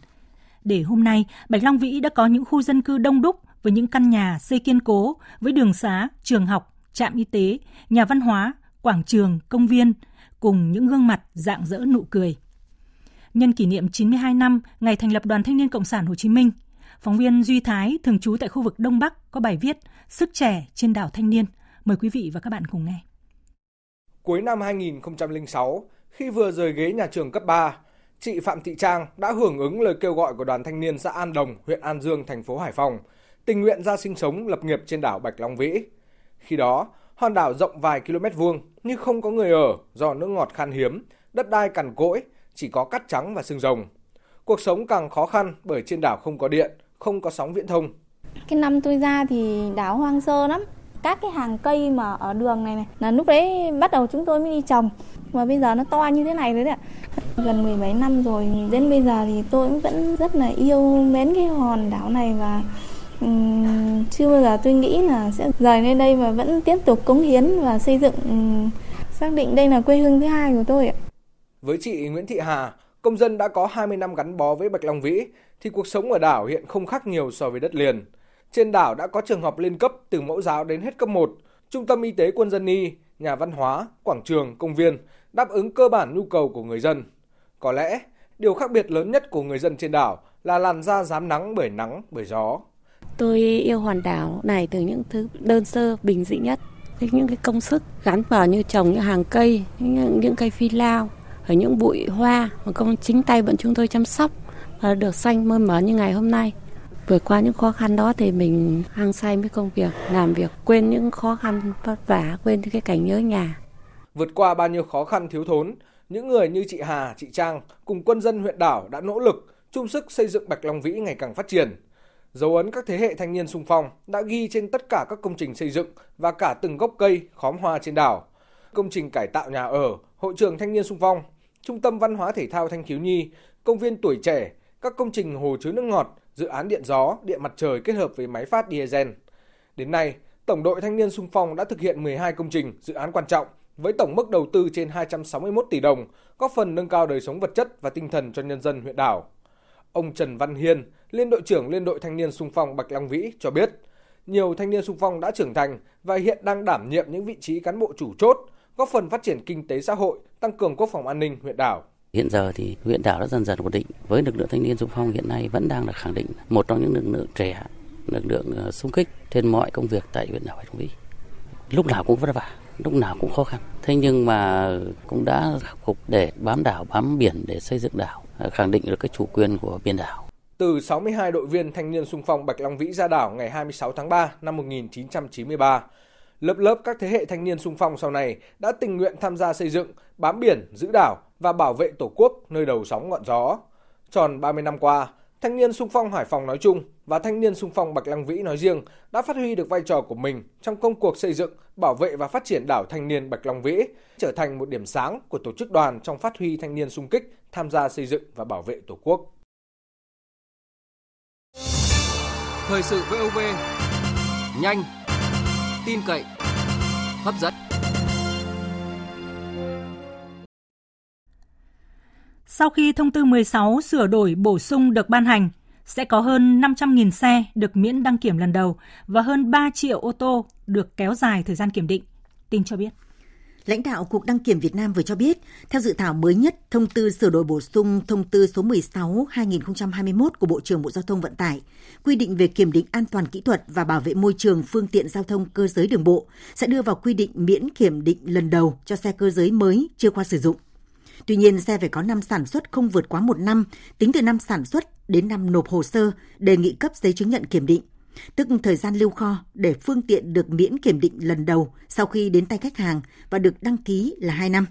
Để hôm nay, Bạch Long Vĩ đã có những khu dân cư đông đúc với những căn nhà xây kiên cố, với đường xá, trường học, trạm y tế, nhà văn hóa, quảng trường, công viên, cùng những gương mặt dạng dỡ nụ cười. Nhân kỷ niệm 92 năm ngày thành lập Đoàn Thanh niên Cộng sản Hồ Chí Minh, phóng viên Duy Thái thường trú tại khu vực Đông Bắc có bài viết Sức trẻ trên đảo Thanh niên – Mời quý vị và các bạn cùng nghe. Cuối năm 2006, khi vừa rời ghế nhà trường cấp 3, chị Phạm Thị Trang đã hưởng ứng lời kêu gọi của đoàn thanh niên xã An Đồng, huyện An Dương, thành phố Hải Phòng, tình nguyện ra sinh sống lập nghiệp trên đảo Bạch Long Vĩ. Khi đó, hòn đảo rộng vài km vuông nhưng không có người ở do nước ngọt khan hiếm, đất đai cằn cỗi, chỉ có cát trắng và xương rồng. Cuộc sống càng khó khăn bởi trên đảo không có điện, không có sóng viễn thông. Cái năm tôi ra thì đảo hoang sơ lắm, các cái hàng cây mà ở đường này này là lúc đấy bắt đầu chúng tôi mới đi trồng và bây giờ nó to như thế này đấy ạ gần 17 năm rồi đến bây giờ thì tôi cũng vẫn rất là yêu mến cái hòn đảo này và um, chưa bao giờ tôi nghĩ là sẽ rời lên đây và vẫn tiếp tục cống hiến và xây dựng um, xác định đây là quê hương thứ hai của tôi ạ. Với chị Nguyễn Thị Hà, công dân đã có 20 năm gắn bó với Bạch Long Vĩ thì cuộc sống ở đảo hiện không khác nhiều so với đất liền. Trên đảo đã có trường học lên cấp từ mẫu giáo đến hết cấp 1, trung tâm y tế quân dân y, nhà văn hóa, quảng trường, công viên đáp ứng cơ bản nhu cầu của người dân. Có lẽ, điều khác biệt lớn nhất của người dân trên đảo là làn da dám nắng bởi nắng, bởi gió. Tôi yêu hòn đảo này từ những thứ đơn sơ, bình dị nhất. Những cái công sức gắn vào như trồng những hàng cây, những, những cây phi lao, ở những bụi hoa mà công chính tay bọn chúng tôi chăm sóc và được xanh mơn mởn như ngày hôm nay. Vượt qua những khó khăn đó thì mình hăng say với công việc, làm việc, quên những khó khăn vất vả, quên cái cảnh nhớ nhà. Vượt qua bao nhiêu khó khăn thiếu thốn, những người như chị Hà, chị Trang cùng quân dân huyện đảo đã nỗ lực, chung sức xây dựng Bạch Long Vĩ ngày càng phát triển. Dấu ấn các thế hệ thanh niên sung phong đã ghi trên tất cả các công trình xây dựng và cả từng gốc cây, khóm hoa trên đảo. Công trình cải tạo nhà ở, hội trường thanh niên sung phong, trung tâm văn hóa thể thao thanh thiếu nhi, công viên tuổi trẻ, các công trình hồ chứa nước ngọt, dự án điện gió, điện mặt trời kết hợp với máy phát diesel. Đến nay, Tổng đội Thanh niên sung phong đã thực hiện 12 công trình, dự án quan trọng với tổng mức đầu tư trên 261 tỷ đồng, góp phần nâng cao đời sống vật chất và tinh thần cho nhân dân huyện đảo. Ông Trần Văn Hiên, Liên đội trưởng Liên đội Thanh niên sung phong Bạch Long Vĩ cho biết, nhiều thanh niên sung phong đã trưởng thành và hiện đang đảm nhiệm những vị trí cán bộ chủ chốt, góp phần phát triển kinh tế xã hội, tăng cường quốc phòng an ninh huyện đảo. Hiện giờ thì huyện đảo đã dần dần ổn định với lực lượng thanh niên xung phong hiện nay vẫn đang là khẳng định một trong những lực lượng trẻ, lực lượng ờ, xung kích trên mọi công việc tại huyện đảo Bạch Long Vĩ. Lúc nào cũng vất vả, lúc nào cũng khó khăn. Thế nhưng mà cũng đã khắc phục để bám đảo, bám biển để xây dựng đảo, ờ, khẳng định được cái chủ quyền của biển đảo. Từ 62 đội viên thanh niên xung phong Bạch Long Vĩ ra đảo ngày 26 tháng 3 năm 1993, lớp lớp các thế hệ thanh niên sung phong sau này đã tình nguyện tham gia xây dựng, bám biển, giữ đảo và bảo vệ Tổ quốc nơi đầu sóng ngọn gió. Tròn 30 năm qua, thanh niên sung phong Hải Phòng nói chung và thanh niên sung phong Bạch Lăng Vĩ nói riêng đã phát huy được vai trò của mình trong công cuộc xây dựng, bảo vệ và phát triển đảo thanh niên Bạch Long Vĩ, trở thành một điểm sáng của tổ chức đoàn trong phát huy thanh niên sung kích tham gia xây dựng và bảo vệ Tổ quốc. Thời sự VOV nhanh, tin cậy, hấp dẫn. Sau khi thông tư 16 sửa đổi bổ sung được ban hành, sẽ có hơn 500.000 xe được miễn đăng kiểm lần đầu và hơn 3 triệu ô tô được kéo dài thời gian kiểm định. Tin cho biết. Lãnh đạo Cục Đăng kiểm Việt Nam vừa cho biết, theo dự thảo mới nhất thông tư sửa đổi bổ sung thông tư số 16-2021 của Bộ trưởng Bộ Giao thông Vận tải, quy định về kiểm định an toàn kỹ thuật và bảo vệ môi trường phương tiện giao thông cơ giới đường bộ sẽ đưa vào quy định miễn kiểm định lần đầu cho xe cơ giới mới chưa qua sử dụng. Tuy nhiên, xe phải có năm sản xuất không vượt quá một năm, tính từ năm sản xuất đến năm nộp hồ sơ đề nghị cấp giấy chứng nhận kiểm định tức thời gian lưu kho để phương tiện được miễn kiểm định lần đầu sau khi đến tay khách hàng và được đăng ký là 2 năm.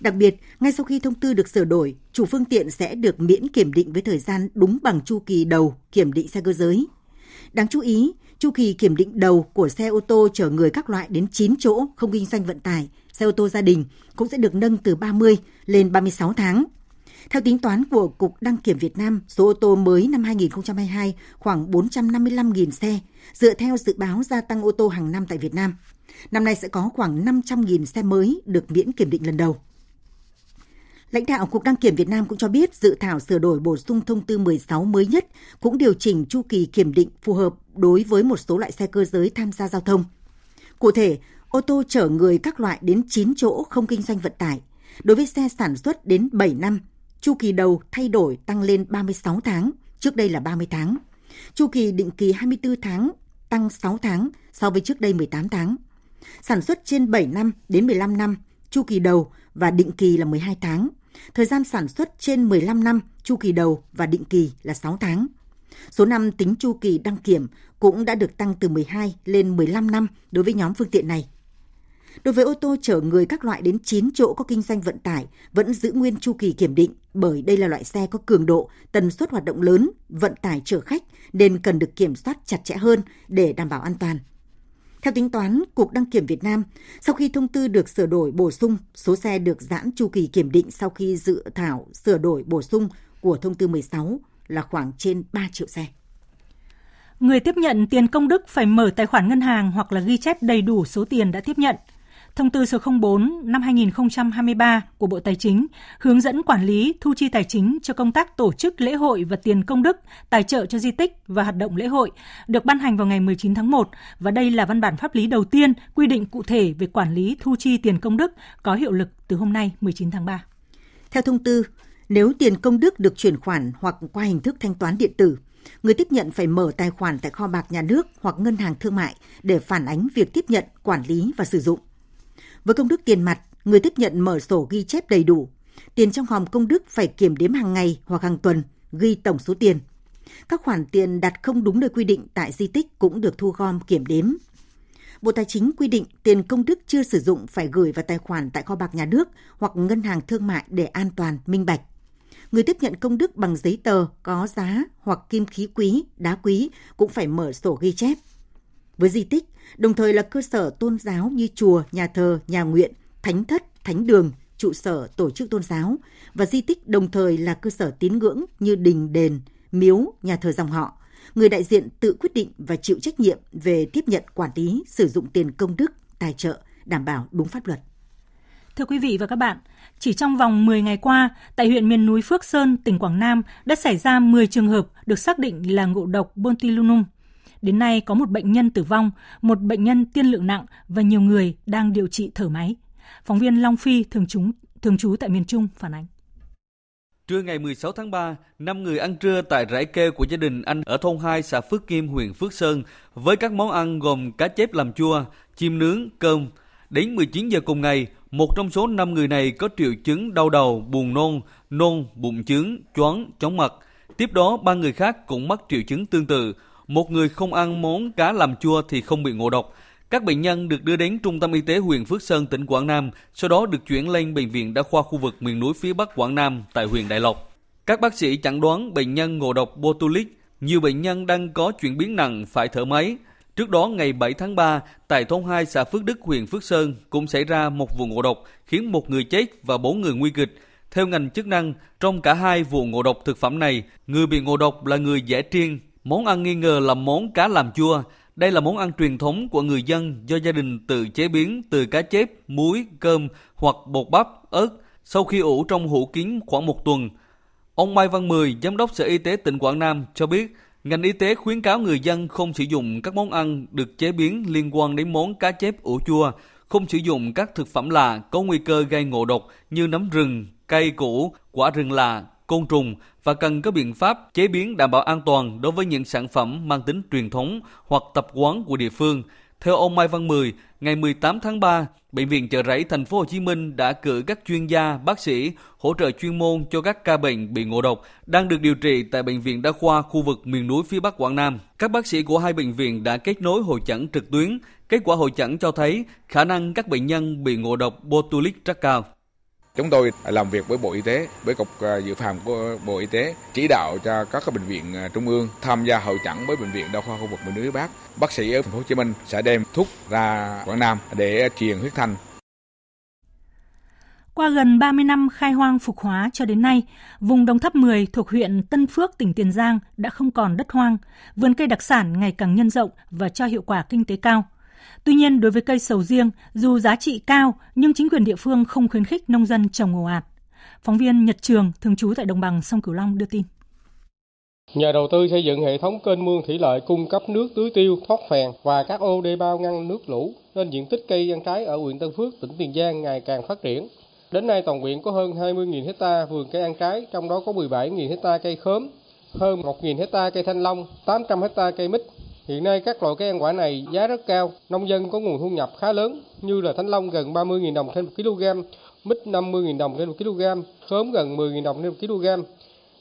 Đặc biệt, ngay sau khi thông tư được sửa đổi, chủ phương tiện sẽ được miễn kiểm định với thời gian đúng bằng chu kỳ đầu kiểm định xe cơ giới. Đáng chú ý, chu kỳ kiểm định đầu của xe ô tô chở người các loại đến 9 chỗ không kinh doanh vận tải, xe ô tô gia đình cũng sẽ được nâng từ 30 lên 36 tháng theo tính toán của Cục Đăng kiểm Việt Nam, số ô tô mới năm 2022 khoảng 455.000 xe, dựa theo dự báo gia tăng ô tô hàng năm tại Việt Nam. Năm nay sẽ có khoảng 500.000 xe mới được miễn kiểm định lần đầu. Lãnh đạo Cục Đăng kiểm Việt Nam cũng cho biết dự thảo sửa đổi bổ sung thông tư 16 mới nhất cũng điều chỉnh chu kỳ kiểm định phù hợp đối với một số loại xe cơ giới tham gia giao thông. Cụ thể, ô tô chở người các loại đến 9 chỗ không kinh doanh vận tải. Đối với xe sản xuất đến 7 năm Chu kỳ đầu thay đổi tăng lên 36 tháng, trước đây là 30 tháng. Chu kỳ định kỳ 24 tháng tăng 6 tháng so với trước đây 18 tháng. Sản xuất trên 7 năm đến 15 năm, chu kỳ đầu và định kỳ là 12 tháng. Thời gian sản xuất trên 15 năm, chu kỳ đầu và định kỳ là 6 tháng. Số năm tính chu kỳ đăng kiểm cũng đã được tăng từ 12 lên 15 năm đối với nhóm phương tiện này. Đối với ô tô chở người các loại đến 9 chỗ có kinh doanh vận tải vẫn giữ nguyên chu kỳ kiểm định bởi đây là loại xe có cường độ, tần suất hoạt động lớn, vận tải chở khách nên cần được kiểm soát chặt chẽ hơn để đảm bảo an toàn. Theo tính toán, Cục Đăng kiểm Việt Nam, sau khi thông tư được sửa đổi bổ sung, số xe được giãn chu kỳ kiểm định sau khi dự thảo sửa đổi bổ sung của thông tư 16 là khoảng trên 3 triệu xe. Người tiếp nhận tiền công đức phải mở tài khoản ngân hàng hoặc là ghi chép đầy đủ số tiền đã tiếp nhận – Thông tư số 04 năm 2023 của Bộ Tài chính hướng dẫn quản lý thu chi tài chính cho công tác tổ chức lễ hội và tiền công đức, tài trợ cho di tích và hoạt động lễ hội được ban hành vào ngày 19 tháng 1 và đây là văn bản pháp lý đầu tiên quy định cụ thể về quản lý thu chi tiền công đức có hiệu lực từ hôm nay 19 tháng 3. Theo thông tư, nếu tiền công đức được chuyển khoản hoặc qua hình thức thanh toán điện tử, người tiếp nhận phải mở tài khoản tại kho bạc nhà nước hoặc ngân hàng thương mại để phản ánh việc tiếp nhận, quản lý và sử dụng. Với công đức tiền mặt, người tiếp nhận mở sổ ghi chép đầy đủ. Tiền trong hòm công đức phải kiểm đếm hàng ngày hoặc hàng tuần, ghi tổng số tiền. Các khoản tiền đặt không đúng nơi quy định tại di tích cũng được thu gom kiểm đếm. Bộ Tài chính quy định tiền công đức chưa sử dụng phải gửi vào tài khoản tại kho bạc nhà nước hoặc ngân hàng thương mại để an toàn, minh bạch. Người tiếp nhận công đức bằng giấy tờ có giá hoặc kim khí quý, đá quý cũng phải mở sổ ghi chép. Với di tích, đồng thời là cơ sở tôn giáo như chùa, nhà thờ, nhà nguyện, thánh thất, thánh đường, trụ sở tổ chức tôn giáo và di tích đồng thời là cơ sở tín ngưỡng như đình đền, miếu, nhà thờ dòng họ. Người đại diện tự quyết định và chịu trách nhiệm về tiếp nhận quản lý sử dụng tiền công đức, tài trợ, đảm bảo đúng pháp luật. Thưa quý vị và các bạn, chỉ trong vòng 10 ngày qua, tại huyện miền núi Phước Sơn, tỉnh Quảng Nam đã xảy ra 10 trường hợp được xác định là ngộ độc botulinum. Đến nay có một bệnh nhân tử vong, một bệnh nhân tiên lượng nặng và nhiều người đang điều trị thở máy. Phóng viên Long Phi thường trú, thường trú tại miền Trung phản ánh. Trưa ngày 16 tháng 3, 5 người ăn trưa tại rải kê của gia đình anh ở thôn 2 xã Phước Kim, huyện Phước Sơn với các món ăn gồm cá chép làm chua, chim nướng, cơm. Đến 19 giờ cùng ngày, một trong số 5 người này có triệu chứng đau đầu, buồn nôn, nôn, bụng chướng, choáng, chóng mặt. Tiếp đó, ba người khác cũng mắc triệu chứng tương tự. Một người không ăn món cá làm chua thì không bị ngộ độc. Các bệnh nhân được đưa đến Trung tâm Y tế huyện Phước Sơn, tỉnh Quảng Nam, sau đó được chuyển lên Bệnh viện Đa khoa khu vực miền núi phía Bắc Quảng Nam tại huyện Đại Lộc. Các bác sĩ chẩn đoán bệnh nhân ngộ độc botulic, nhiều bệnh nhân đang có chuyển biến nặng phải thở máy. Trước đó ngày 7 tháng 3, tại thôn 2 xã Phước Đức, huyện Phước Sơn cũng xảy ra một vụ ngộ độc khiến một người chết và bốn người nguy kịch. Theo ngành chức năng, trong cả hai vụ ngộ độc thực phẩm này, người bị ngộ độc là người dễ triên. Món ăn nghi ngờ là món cá làm chua. Đây là món ăn truyền thống của người dân do gia đình tự chế biến từ cá chép, muối, cơm hoặc bột bắp, ớt. Sau khi ủ trong hũ kín khoảng một tuần, ông Mai Văn Mười, Giám đốc Sở Y tế tỉnh Quảng Nam cho biết Ngành y tế khuyến cáo người dân không sử dụng các món ăn được chế biến liên quan đến món cá chép ủ chua, không sử dụng các thực phẩm lạ có nguy cơ gây ngộ độc như nấm rừng, cây củ, quả rừng lạ, côn trùng và cần có biện pháp chế biến đảm bảo an toàn đối với những sản phẩm mang tính truyền thống hoặc tập quán của địa phương. Theo ông Mai Văn Mười, ngày 18 tháng 3, Bệnh viện Chợ Rẫy Thành phố Hồ Chí Minh đã cử các chuyên gia, bác sĩ hỗ trợ chuyên môn cho các ca bệnh bị ngộ độc đang được điều trị tại bệnh viện đa khoa khu vực miền núi phía Bắc Quảng Nam. Các bác sĩ của hai bệnh viện đã kết nối hội chẩn trực tuyến. Kết quả hội chẩn cho thấy khả năng các bệnh nhân bị ngộ độc botulic rất cao. Chúng tôi làm việc với Bộ Y tế, với Cục à, Dự phòng của Bộ Y tế, chỉ đạo cho các bệnh viện à, trung ương tham gia hội chẩn với bệnh viện đa khoa khu vực miền núi Bắc. Bác sĩ ở thành phố Hồ Chí Minh sẽ đem thuốc ra Quảng Nam để truyền huyết thanh. Qua gần 30 năm khai hoang phục hóa cho đến nay, vùng Đồng Tháp 10 thuộc huyện Tân Phước, tỉnh Tiền Giang đã không còn đất hoang, vườn cây đặc sản ngày càng nhân rộng và cho hiệu quả kinh tế cao. Tuy nhiên, đối với cây sầu riêng, dù giá trị cao nhưng chính quyền địa phương không khuyến khích nông dân trồng ồ ạt. Phóng viên Nhật Trường, thường trú tại đồng bằng sông Cửu Long đưa tin. Nhờ đầu tư xây dựng hệ thống kênh mương thủy lợi cung cấp nước tưới tiêu, thoát phèn và các ô đê bao ngăn nước lũ, nên diện tích cây ăn trái ở huyện Tân Phước, tỉnh Tiền Giang ngày càng phát triển. Đến nay toàn huyện có hơn 20.000 hecta vườn cây ăn trái, trong đó có 17.000 hecta cây khóm, hơn 1.000 hecta cây thanh long, 800 hecta cây mít, Hiện nay các loại cây ăn quả này giá rất cao, nông dân có nguồn thu nhập khá lớn như là thanh long gần 30.000 đồng trên 1 kg, mít 50.000 đồng trên 1 kg, khóm gần 10.000 đồng trên 1 kg.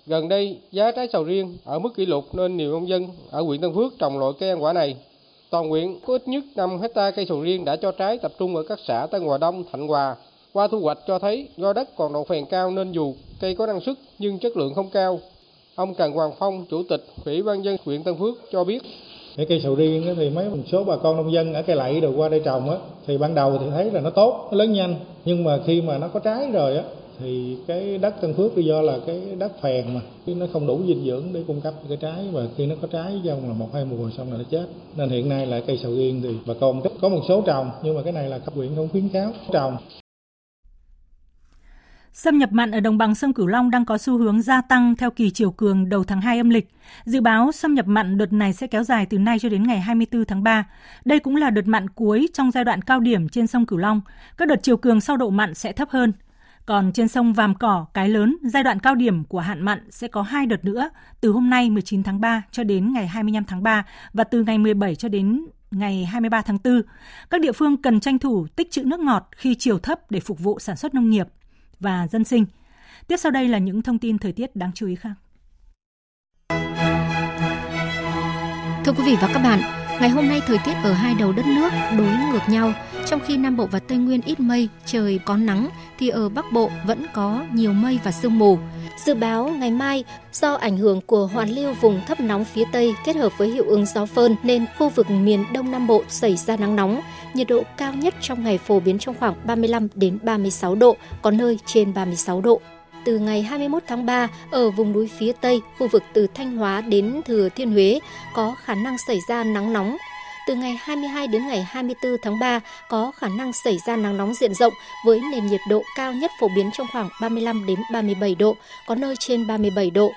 Gần đây, giá trái sầu riêng ở mức kỷ lục nên nhiều nông dân ở huyện Tân Phước trồng loại cây ăn quả này. Toàn huyện có ít nhất 5 hecta cây sầu riêng đã cho trái tập trung ở các xã Tân Hòa Đông, Thạnh Hòa. Qua thu hoạch cho thấy do đất còn độ phèn cao nên dù cây có năng suất nhưng chất lượng không cao. Ông Trần Hoàng Phong, Chủ tịch Ủy ban dân huyện Tân Phước cho biết cái cây sầu riêng thì mấy một số bà con nông dân ở cây lậy rồi qua đây trồng á, thì ban đầu thì thấy là nó tốt, nó lớn nhanh. Nhưng mà khi mà nó có trái rồi á, thì cái đất Tân Phước do là cái đất phèn mà. Nó không đủ dinh dưỡng để cung cấp cái trái. Và khi nó có trái trong là một, hai mùa xong là nó chết. Nên hiện nay là cây sầu riêng thì bà con có một số trồng, nhưng mà cái này là cấp huyện không khuyến cáo trồng. Xâm nhập mặn ở đồng bằng sông Cửu Long đang có xu hướng gia tăng theo kỳ chiều cường đầu tháng 2 âm lịch. Dự báo xâm nhập mặn đợt này sẽ kéo dài từ nay cho đến ngày 24 tháng 3. Đây cũng là đợt mặn cuối trong giai đoạn cao điểm trên sông Cửu Long. Các đợt chiều cường sau độ mặn sẽ thấp hơn. Còn trên sông Vàm Cỏ, Cái Lớn, giai đoạn cao điểm của hạn mặn sẽ có hai đợt nữa, từ hôm nay 19 tháng 3 cho đến ngày 25 tháng 3 và từ ngày 17 cho đến ngày 23 tháng 4. Các địa phương cần tranh thủ tích trữ nước ngọt khi chiều thấp để phục vụ sản xuất nông nghiệp và dân sinh. Tiếp sau đây là những thông tin thời tiết đáng chú ý khác. Thưa quý vị và các bạn, ngày hôm nay thời tiết ở hai đầu đất nước đối ngược nhau. Trong khi Nam Bộ và Tây Nguyên ít mây, trời có nắng, thì ở Bắc Bộ vẫn có nhiều mây và sương mù. Dự báo ngày mai, do ảnh hưởng của hoàn lưu vùng thấp nóng phía Tây kết hợp với hiệu ứng gió phơn nên khu vực miền Đông Nam Bộ xảy ra nắng nóng. Nhiệt độ cao nhất trong ngày phổ biến trong khoảng 35 đến 36 độ, có nơi trên 36 độ từ ngày 21 tháng 3 ở vùng núi phía Tây, khu vực từ Thanh Hóa đến Thừa Thiên Huế có khả năng xảy ra nắng nóng, từ ngày 22 đến ngày 24 tháng 3 có khả năng xảy ra nắng nóng diện rộng với nền nhiệt độ cao nhất phổ biến trong khoảng 35 đến 37 độ, có nơi trên 37 độ.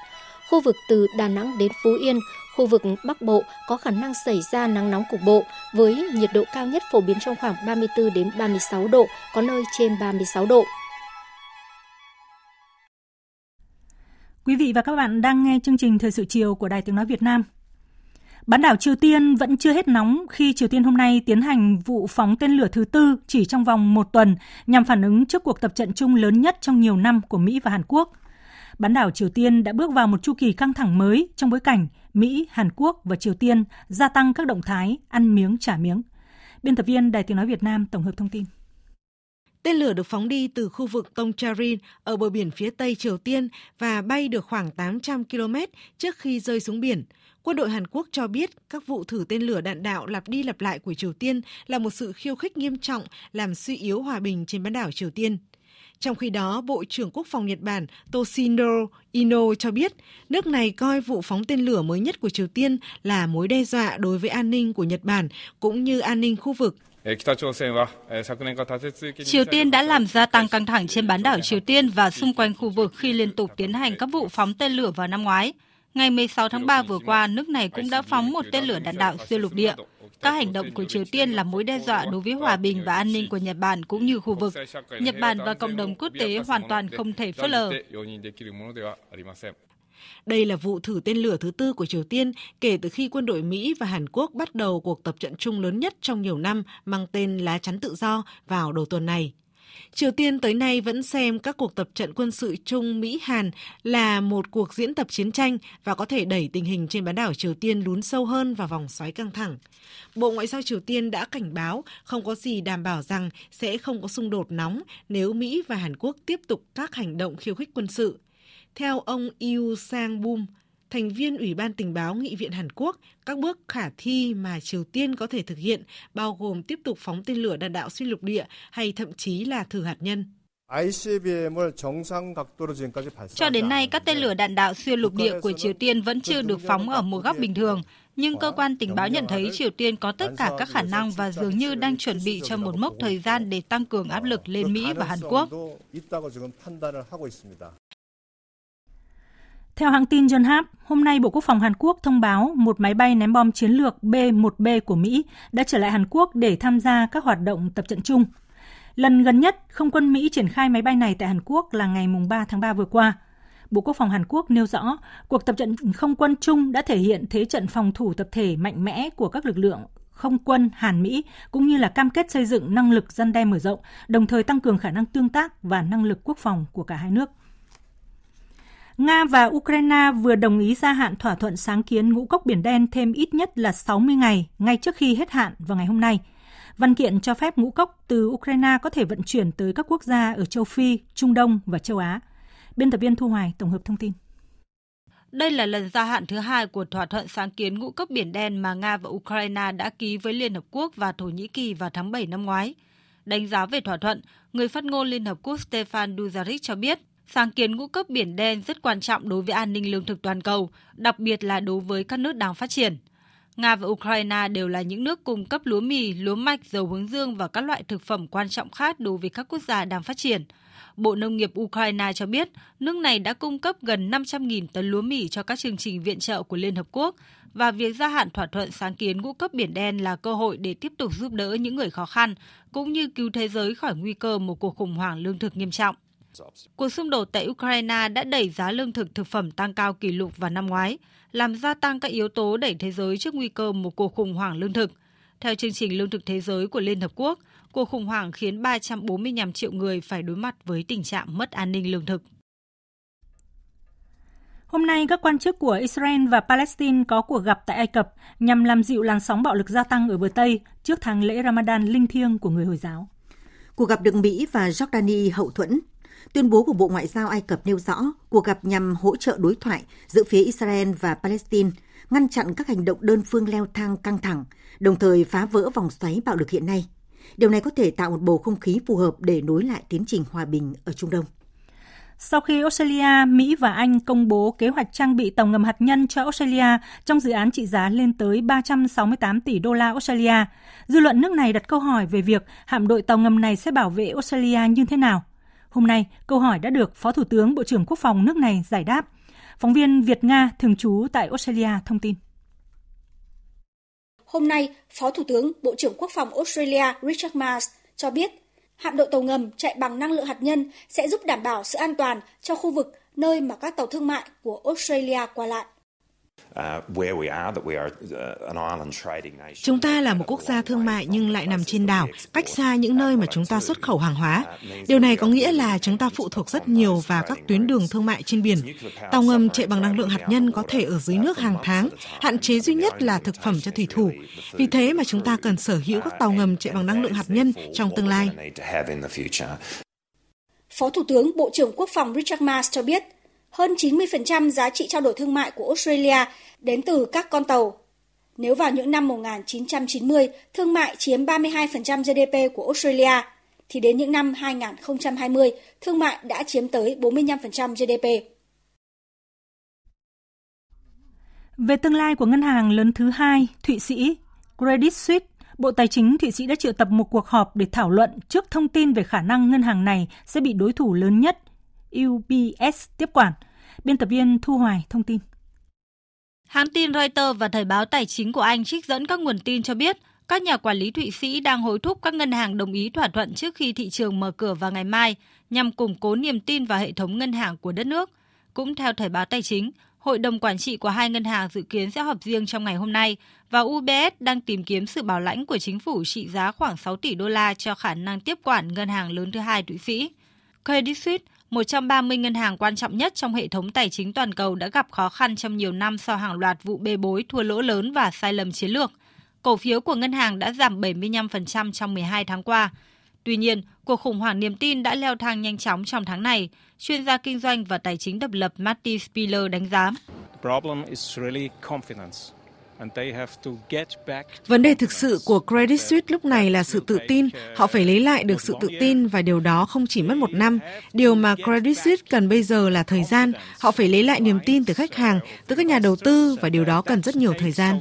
Khu vực từ Đà Nẵng đến Phú Yên, khu vực Bắc Bộ có khả năng xảy ra nắng nóng cục bộ với nhiệt độ cao nhất phổ biến trong khoảng 34 đến 36 độ, có nơi trên 36 độ. Quý vị và các bạn đang nghe chương trình Thời sự chiều của Đài Tiếng Nói Việt Nam. Bán đảo Triều Tiên vẫn chưa hết nóng khi Triều Tiên hôm nay tiến hành vụ phóng tên lửa thứ tư chỉ trong vòng một tuần nhằm phản ứng trước cuộc tập trận chung lớn nhất trong nhiều năm của Mỹ và Hàn Quốc. Bán đảo Triều Tiên đã bước vào một chu kỳ căng thẳng mới trong bối cảnh Mỹ, Hàn Quốc và Triều Tiên gia tăng các động thái ăn miếng trả miếng. Biên tập viên Đài Tiếng Nói Việt Nam tổng hợp thông tin. Tên lửa được phóng đi từ khu vực Tongcharin ở bờ biển phía tây Triều Tiên và bay được khoảng 800 km trước khi rơi xuống biển. Quân đội Hàn Quốc cho biết các vụ thử tên lửa đạn đạo lặp đi lặp lại của Triều Tiên là một sự khiêu khích nghiêm trọng làm suy yếu hòa bình trên bán đảo Triều Tiên. Trong khi đó, Bộ trưởng Quốc phòng Nhật Bản Toshinoro Ino cho biết nước này coi vụ phóng tên lửa mới nhất của Triều Tiên là mối đe dọa đối với an ninh của Nhật Bản cũng như an ninh khu vực. Triều Tiên đã làm gia tăng căng thẳng trên bán đảo Triều Tiên và xung quanh khu vực khi liên tục tiến hành các vụ phóng tên lửa vào năm ngoái. Ngày 16 tháng 3 vừa qua, nước này cũng đã phóng một tên lửa đạn đạo xuyên lục địa. Các hành động của Triều Tiên là mối đe dọa đối với hòa bình và an ninh của Nhật Bản cũng như khu vực. Nhật Bản và cộng đồng quốc tế hoàn toàn không thể phớt lờ. Đây là vụ thử tên lửa thứ tư của Triều Tiên kể từ khi quân đội Mỹ và Hàn Quốc bắt đầu cuộc tập trận chung lớn nhất trong nhiều năm mang tên Lá chắn tự do vào đầu tuần này. Triều Tiên tới nay vẫn xem các cuộc tập trận quân sự chung Mỹ-Hàn là một cuộc diễn tập chiến tranh và có thể đẩy tình hình trên bán đảo Triều Tiên lún sâu hơn vào vòng xoáy căng thẳng. Bộ Ngoại giao Triều Tiên đã cảnh báo không có gì đảm bảo rằng sẽ không có xung đột nóng nếu Mỹ và Hàn Quốc tiếp tục các hành động khiêu khích quân sự. Theo ông Yu Sang-bum, thành viên Ủy ban Tình báo Nghị viện Hàn Quốc, các bước khả thi mà Triều Tiên có thể thực hiện bao gồm tiếp tục phóng tên lửa đạn đạo xuyên lục địa hay thậm chí là thử hạt nhân. Cho đến nay, các tên lửa đạn đạo xuyên lục địa của Triều Tiên vẫn chưa được phóng ở một góc bình thường, nhưng cơ quan tình báo nhận thấy Triều Tiên có tất cả các khả năng và dường như đang chuẩn bị cho một mốc thời gian để tăng cường áp lực lên Mỹ và Hàn Quốc. Theo hãng tin Yonhap, hôm nay Bộ Quốc phòng Hàn Quốc thông báo một máy bay ném bom chiến lược B-1B của Mỹ đã trở lại Hàn Quốc để tham gia các hoạt động tập trận chung. Lần gần nhất, không quân Mỹ triển khai máy bay này tại Hàn Quốc là ngày 3 tháng 3 vừa qua. Bộ Quốc phòng Hàn Quốc nêu rõ, cuộc tập trận không quân chung đã thể hiện thế trận phòng thủ tập thể mạnh mẽ của các lực lượng không quân Hàn Mỹ cũng như là cam kết xây dựng năng lực dân đe mở rộng, đồng thời tăng cường khả năng tương tác và năng lực quốc phòng của cả hai nước. Nga và Ukraine vừa đồng ý gia hạn thỏa thuận sáng kiến ngũ cốc Biển Đen thêm ít nhất là 60 ngày ngay trước khi hết hạn vào ngày hôm nay. Văn kiện cho phép ngũ cốc từ Ukraine có thể vận chuyển tới các quốc gia ở châu Phi, Trung Đông và châu Á. Biên tập viên Thu Hoài tổng hợp thông tin. Đây là lần gia hạn thứ hai của thỏa thuận sáng kiến ngũ cốc Biển Đen mà Nga và Ukraine đã ký với Liên Hợp Quốc và Thổ Nhĩ Kỳ vào tháng 7 năm ngoái. Đánh giá về thỏa thuận, người phát ngôn Liên Hợp Quốc Stefan Dujarric cho biết sáng kiến ngũ cốc Biển Đen rất quan trọng đối với an ninh lương thực toàn cầu, đặc biệt là đối với các nước đang phát triển. Nga và Ukraine đều là những nước cung cấp lúa mì, lúa mạch, dầu hướng dương và các loại thực phẩm quan trọng khác đối với các quốc gia đang phát triển. Bộ Nông nghiệp Ukraine cho biết nước này đã cung cấp gần 500.000 tấn lúa mì cho các chương trình viện trợ của Liên Hợp Quốc và việc gia hạn thỏa thuận sáng kiến ngũ cấp Biển Đen là cơ hội để tiếp tục giúp đỡ những người khó khăn, cũng như cứu thế giới khỏi nguy cơ một cuộc khủng hoảng lương thực nghiêm trọng. Cuộc xung đột tại Ukraine đã đẩy giá lương thực thực phẩm tăng cao kỷ lục vào năm ngoái, làm gia tăng các yếu tố đẩy thế giới trước nguy cơ một cuộc khủng hoảng lương thực. Theo chương trình lương thực thế giới của Liên Hợp Quốc, cuộc khủng hoảng khiến 345 triệu người phải đối mặt với tình trạng mất an ninh lương thực. Hôm nay, các quan chức của Israel và Palestine có cuộc gặp tại Ai Cập nhằm làm dịu làn sóng bạo lực gia tăng ở bờ Tây trước tháng lễ Ramadan linh thiêng của người Hồi giáo. Cuộc gặp được Mỹ và Jordani hậu thuẫn. Tuyên bố của Bộ Ngoại giao Ai Cập nêu rõ cuộc gặp nhằm hỗ trợ đối thoại giữa phía Israel và Palestine, ngăn chặn các hành động đơn phương leo thang căng thẳng, đồng thời phá vỡ vòng xoáy bạo lực hiện nay. Điều này có thể tạo một bầu không khí phù hợp để nối lại tiến trình hòa bình ở Trung Đông. Sau khi Australia, Mỹ và Anh công bố kế hoạch trang bị tàu ngầm hạt nhân cho Australia trong dự án trị giá lên tới 368 tỷ đô la Australia, dư luận nước này đặt câu hỏi về việc hạm đội tàu ngầm này sẽ bảo vệ Australia như thế nào. Hôm nay, câu hỏi đã được Phó Thủ tướng Bộ trưởng Quốc phòng nước này giải đáp. Phóng viên Việt Nga thường trú tại Australia thông tin. Hôm nay, Phó Thủ tướng Bộ trưởng Quốc phòng Australia Richard Marles cho biết hạm đội tàu ngầm chạy bằng năng lượng hạt nhân sẽ giúp đảm bảo sự an toàn cho khu vực nơi mà các tàu thương mại của Australia qua lại. Chúng ta là một quốc gia thương mại nhưng lại nằm trên đảo, cách xa những nơi mà chúng ta xuất khẩu hàng hóa. Điều này có nghĩa là chúng ta phụ thuộc rất nhiều vào các tuyến đường thương mại trên biển. Tàu ngầm chạy bằng năng lượng hạt nhân có thể ở dưới nước hàng tháng, hạn chế duy nhất là thực phẩm cho thủy thủ. Vì thế mà chúng ta cần sở hữu các tàu ngầm chạy bằng năng lượng hạt nhân trong tương lai. Phó Thủ tướng Bộ trưởng Quốc phòng Richard Marles cho biết, hơn 90% giá trị trao đổi thương mại của Australia đến từ các con tàu. Nếu vào những năm 1990, thương mại chiếm 32% GDP của Australia, thì đến những năm 2020, thương mại đã chiếm tới 45% GDP. Về tương lai của ngân hàng lớn thứ hai, Thụy Sĩ, Credit Suisse, Bộ Tài chính Thụy Sĩ đã triệu tập một cuộc họp để thảo luận trước thông tin về khả năng ngân hàng này sẽ bị đối thủ lớn nhất UBS tiếp quản. Biên tập viên Thu Hoài thông tin. Hãng tin Reuters và Thời báo Tài chính của Anh trích dẫn các nguồn tin cho biết các nhà quản lý Thụy Sĩ đang hối thúc các ngân hàng đồng ý thỏa thuận trước khi thị trường mở cửa vào ngày mai nhằm củng cố niềm tin vào hệ thống ngân hàng của đất nước. Cũng theo Thời báo Tài chính, Hội đồng quản trị của hai ngân hàng dự kiến sẽ họp riêng trong ngày hôm nay và UBS đang tìm kiếm sự bảo lãnh của chính phủ trị giá khoảng 6 tỷ đô la cho khả năng tiếp quản ngân hàng lớn thứ hai Thụy Sĩ. Credit Suisse, một trong 30 ngân hàng quan trọng nhất trong hệ thống tài chính toàn cầu đã gặp khó khăn trong nhiều năm sau hàng loạt vụ bê bối thua lỗ lớn và sai lầm chiến lược. Cổ phiếu của ngân hàng đã giảm 75% trong 12 tháng qua. Tuy nhiên, cuộc khủng hoảng niềm tin đã leo thang nhanh chóng trong tháng này. Chuyên gia kinh doanh và tài chính độc lập Marty Spiller đánh giá. Vấn đề thực sự của Credit Suisse lúc này là sự tự tin. Họ phải lấy lại được sự tự tin và điều đó không chỉ mất một năm. Điều mà Credit Suisse cần bây giờ là thời gian. Họ phải lấy lại niềm tin từ khách hàng, từ các nhà đầu tư và điều đó cần rất nhiều thời gian.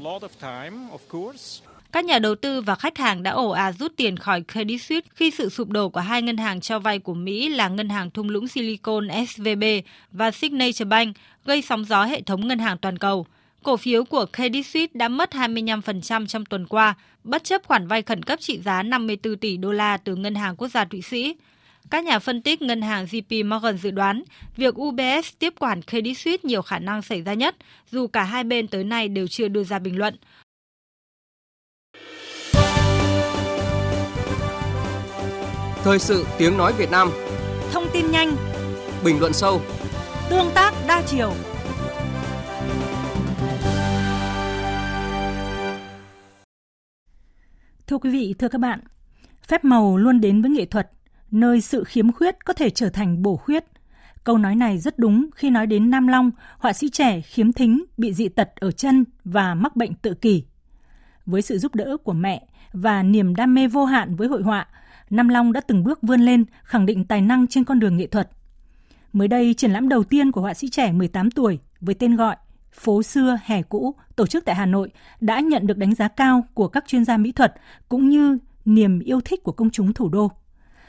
Các nhà đầu tư và khách hàng đã ồ ạt rút tiền khỏi Credit Suisse khi sự sụp đổ của hai ngân hàng cho vay của Mỹ là ngân hàng thung lũng Silicon SVB và Signature Bank gây sóng gió hệ thống ngân hàng toàn cầu. Cổ phiếu của Credit Suisse đã mất 25% trong tuần qua, bất chấp khoản vay khẩn cấp trị giá 54 tỷ đô la từ Ngân hàng Quốc gia Thụy Sĩ. Các nhà phân tích ngân hàng JP Morgan dự đoán việc UBS tiếp quản Credit Suisse nhiều khả năng xảy ra nhất, dù cả hai bên tới nay đều chưa đưa ra bình luận. Thời sự tiếng nói Việt Nam Thông tin nhanh Bình luận sâu Tương tác đa chiều Thưa quý vị, thưa các bạn, phép màu luôn đến với nghệ thuật, nơi sự khiếm khuyết có thể trở thành bổ khuyết. Câu nói này rất đúng khi nói đến Nam Long, họa sĩ trẻ khiếm thính, bị dị tật ở chân và mắc bệnh tự kỷ. Với sự giúp đỡ của mẹ và niềm đam mê vô hạn với hội họa, Nam Long đã từng bước vươn lên, khẳng định tài năng trên con đường nghệ thuật. Mới đây, triển lãm đầu tiên của họa sĩ trẻ 18 tuổi với tên gọi Phố xưa, hè cũ, tổ chức tại Hà Nội đã nhận được đánh giá cao của các chuyên gia mỹ thuật cũng như niềm yêu thích của công chúng thủ đô.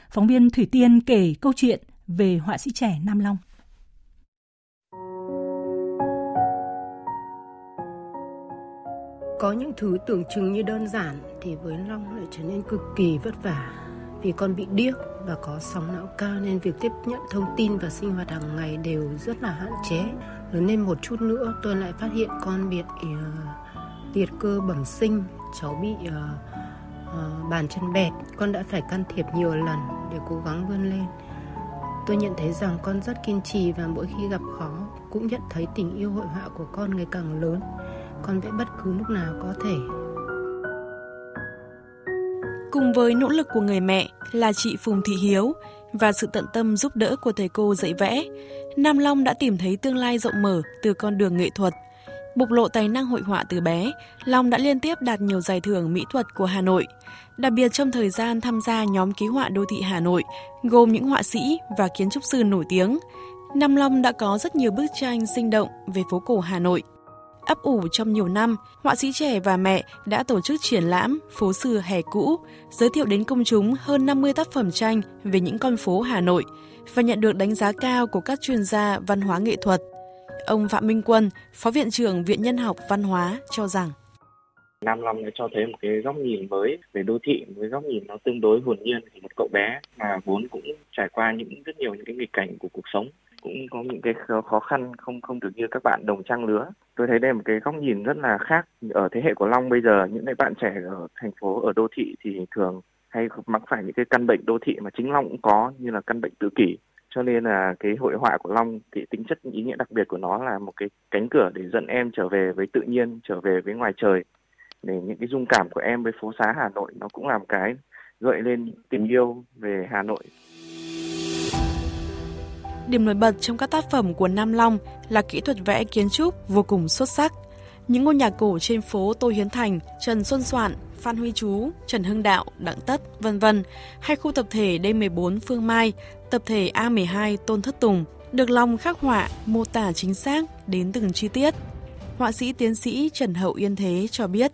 Phóng viên Thủy Tiên kể câu chuyện về họa sĩ trẻ Nam Long. Có những thứ tưởng chừng như đơn giản thì với Long lại trở nên cực kỳ vất vả vì con bị điếc và có sóng não cao nên việc tiếp nhận thông tin và sinh hoạt hàng ngày đều rất là hạn chế. Lớn lên một chút nữa tôi lại phát hiện con bị uh, liệt cơ bẩm sinh, cháu bị uh, uh, bàn chân bẹt. Con đã phải can thiệp nhiều lần để cố gắng vươn lên. Tôi nhận thấy rằng con rất kiên trì và mỗi khi gặp khó cũng nhận thấy tình yêu hội họa của con ngày càng lớn. Con vẽ bất cứ lúc nào có thể Cùng với nỗ lực của người mẹ là chị Phùng Thị Hiếu và sự tận tâm giúp đỡ của thầy cô dạy vẽ, Nam Long đã tìm thấy tương lai rộng mở từ con đường nghệ thuật. Bộc lộ tài năng hội họa từ bé, Long đã liên tiếp đạt nhiều giải thưởng mỹ thuật của Hà Nội. Đặc biệt trong thời gian tham gia nhóm ký họa đô thị Hà Nội, gồm những họa sĩ và kiến trúc sư nổi tiếng, Nam Long đã có rất nhiều bức tranh sinh động về phố cổ Hà Nội ấp ủ trong nhiều năm, họa sĩ trẻ và mẹ đã tổ chức triển lãm Phố xưa hè cũ, giới thiệu đến công chúng hơn 50 tác phẩm tranh về những con phố Hà Nội và nhận được đánh giá cao của các chuyên gia văn hóa nghệ thuật. Ông Phạm Minh Quân, Phó Viện trưởng Viện Nhân học Văn hóa cho rằng Nam Long đã cho thấy một cái góc nhìn mới về đô thị, một cái góc nhìn nó tương đối hồn nhiên của một cậu bé mà vốn cũng trải qua những rất nhiều những cái nghịch cảnh của cuộc sống. Cũng có những cái khó khăn không không được như các bạn đồng trang lứa. Tôi thấy đây là một cái góc nhìn rất là khác ở thế hệ của long bây giờ. Những cái bạn trẻ ở thành phố ở đô thị thì thường hay mắc phải những cái căn bệnh đô thị mà chính long cũng có, như là căn bệnh tự kỷ. Cho nên là cái hội họa của long thì tính chất, ý nghĩa đặc biệt của nó là một cái cánh cửa để dẫn em trở về với tự nhiên, trở về với ngoài trời. Để những cái dung cảm của em với phố xá hà nội nó cũng làm cái gợi lên tình yêu về hà nội. Điểm nổi bật trong các tác phẩm của Nam Long là kỹ thuật vẽ kiến trúc vô cùng xuất sắc. Những ngôi nhà cổ trên phố Tô Hiến Thành, Trần Xuân Soạn, Phan Huy Chú, Trần Hưng Đạo, Đặng Tất, vân vân, hay khu tập thể D14 Phương Mai, tập thể A12 Tôn Thất Tùng, được lòng khắc họa, mô tả chính xác đến từng chi tiết. Họa sĩ tiến sĩ Trần Hậu Yên Thế cho biết.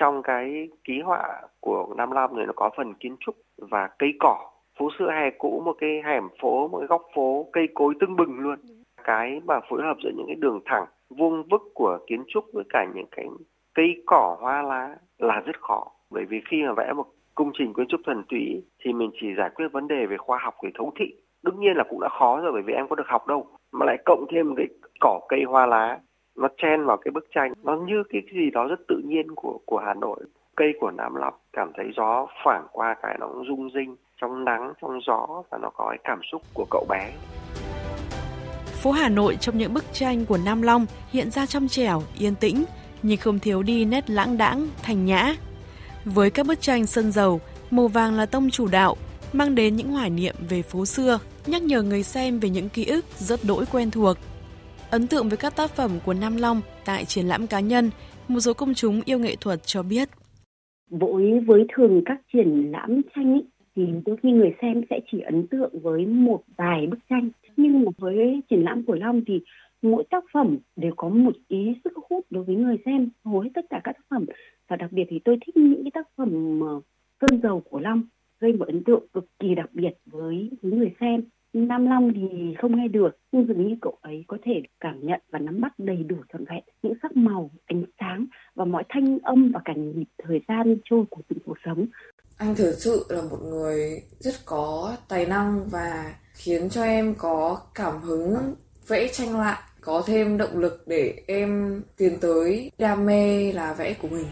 Trong cái ký họa của Nam Long này nó có phần kiến trúc và cây cỏ phố xưa hè cũ một cái hẻm phố một cái góc phố cây cối tưng bừng luôn cái mà phối hợp giữa những cái đường thẳng vuông vức của kiến trúc với cả những cái cây cỏ hoa lá là rất khó. Bởi vì khi mà vẽ một công trình kiến trúc thuần túy thì mình chỉ giải quyết vấn đề về khoa học về thấu thị. Đương nhiên là cũng đã khó rồi bởi vì em có được học đâu. Mà lại cộng thêm cái cỏ cây hoa lá nó chen vào cái bức tranh. Nó như cái gì đó rất tự nhiên của của Hà Nội. Cây của Nam Long cảm thấy gió phảng qua cái nó cũng rung rinh trong nắng, trong gió và nó có cái cảm xúc của cậu bé. Phố Hà Nội trong những bức tranh của Nam Long hiện ra trong trẻo, yên tĩnh, nhưng không thiếu đi nét lãng đãng, thành nhã. Với các bức tranh sơn dầu, màu vàng là tông chủ đạo, mang đến những hoài niệm về phố xưa, nhắc nhở người xem về những ký ức rất đỗi quen thuộc. Ấn tượng với các tác phẩm của Nam Long tại triển lãm cá nhân, một số công chúng yêu nghệ thuật cho biết. Với với thường các triển lãm tranh ý, thì đôi khi người xem sẽ chỉ ấn tượng với một vài bức tranh nhưng mà với triển lãm của Long thì mỗi tác phẩm đều có một ý sức hút đối với người xem hầu hết tất cả các tác phẩm. Và đặc biệt thì tôi thích những cái tác phẩm cơn dầu của Long gây một ấn tượng cực kỳ đặc biệt với, với người xem. Nam Long thì không nghe được nhưng dường như cậu ấy có thể cảm nhận và nắm bắt đầy đủ trọn vẹn những sắc màu, ánh sáng và mọi thanh âm và cả nhịp thời gian trôi của từng cuộc sống. Anh thực sự là một người rất có tài năng và khiến cho em có cảm hứng vẽ tranh lại có thêm động lực để em tiến tới đam mê là vẽ của mình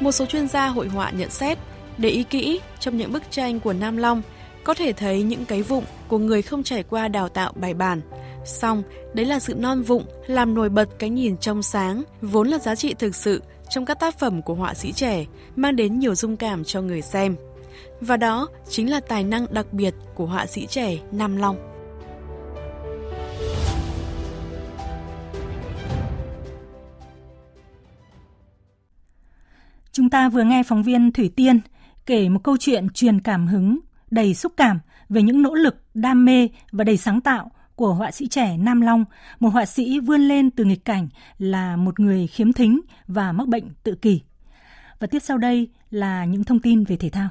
một số chuyên gia hội họa nhận xét để ý kỹ trong những bức tranh của Nam Long có thể thấy những cái vụng của người không trải qua đào tạo bài bản. song đấy là sự non vụng làm nổi bật cái nhìn trong sáng, vốn là giá trị thực sự trong các tác phẩm của họa sĩ trẻ, mang đến nhiều dung cảm cho người xem. Và đó chính là tài năng đặc biệt của họa sĩ trẻ Nam Long. Chúng ta vừa nghe phóng viên Thủy Tiên kể một câu chuyện truyền cảm hứng, đầy xúc cảm về những nỗ lực, đam mê và đầy sáng tạo của họa sĩ trẻ Nam Long, một họa sĩ vươn lên từ nghịch cảnh là một người khiếm thính và mắc bệnh tự kỷ. Và tiếp sau đây là những thông tin về thể thao.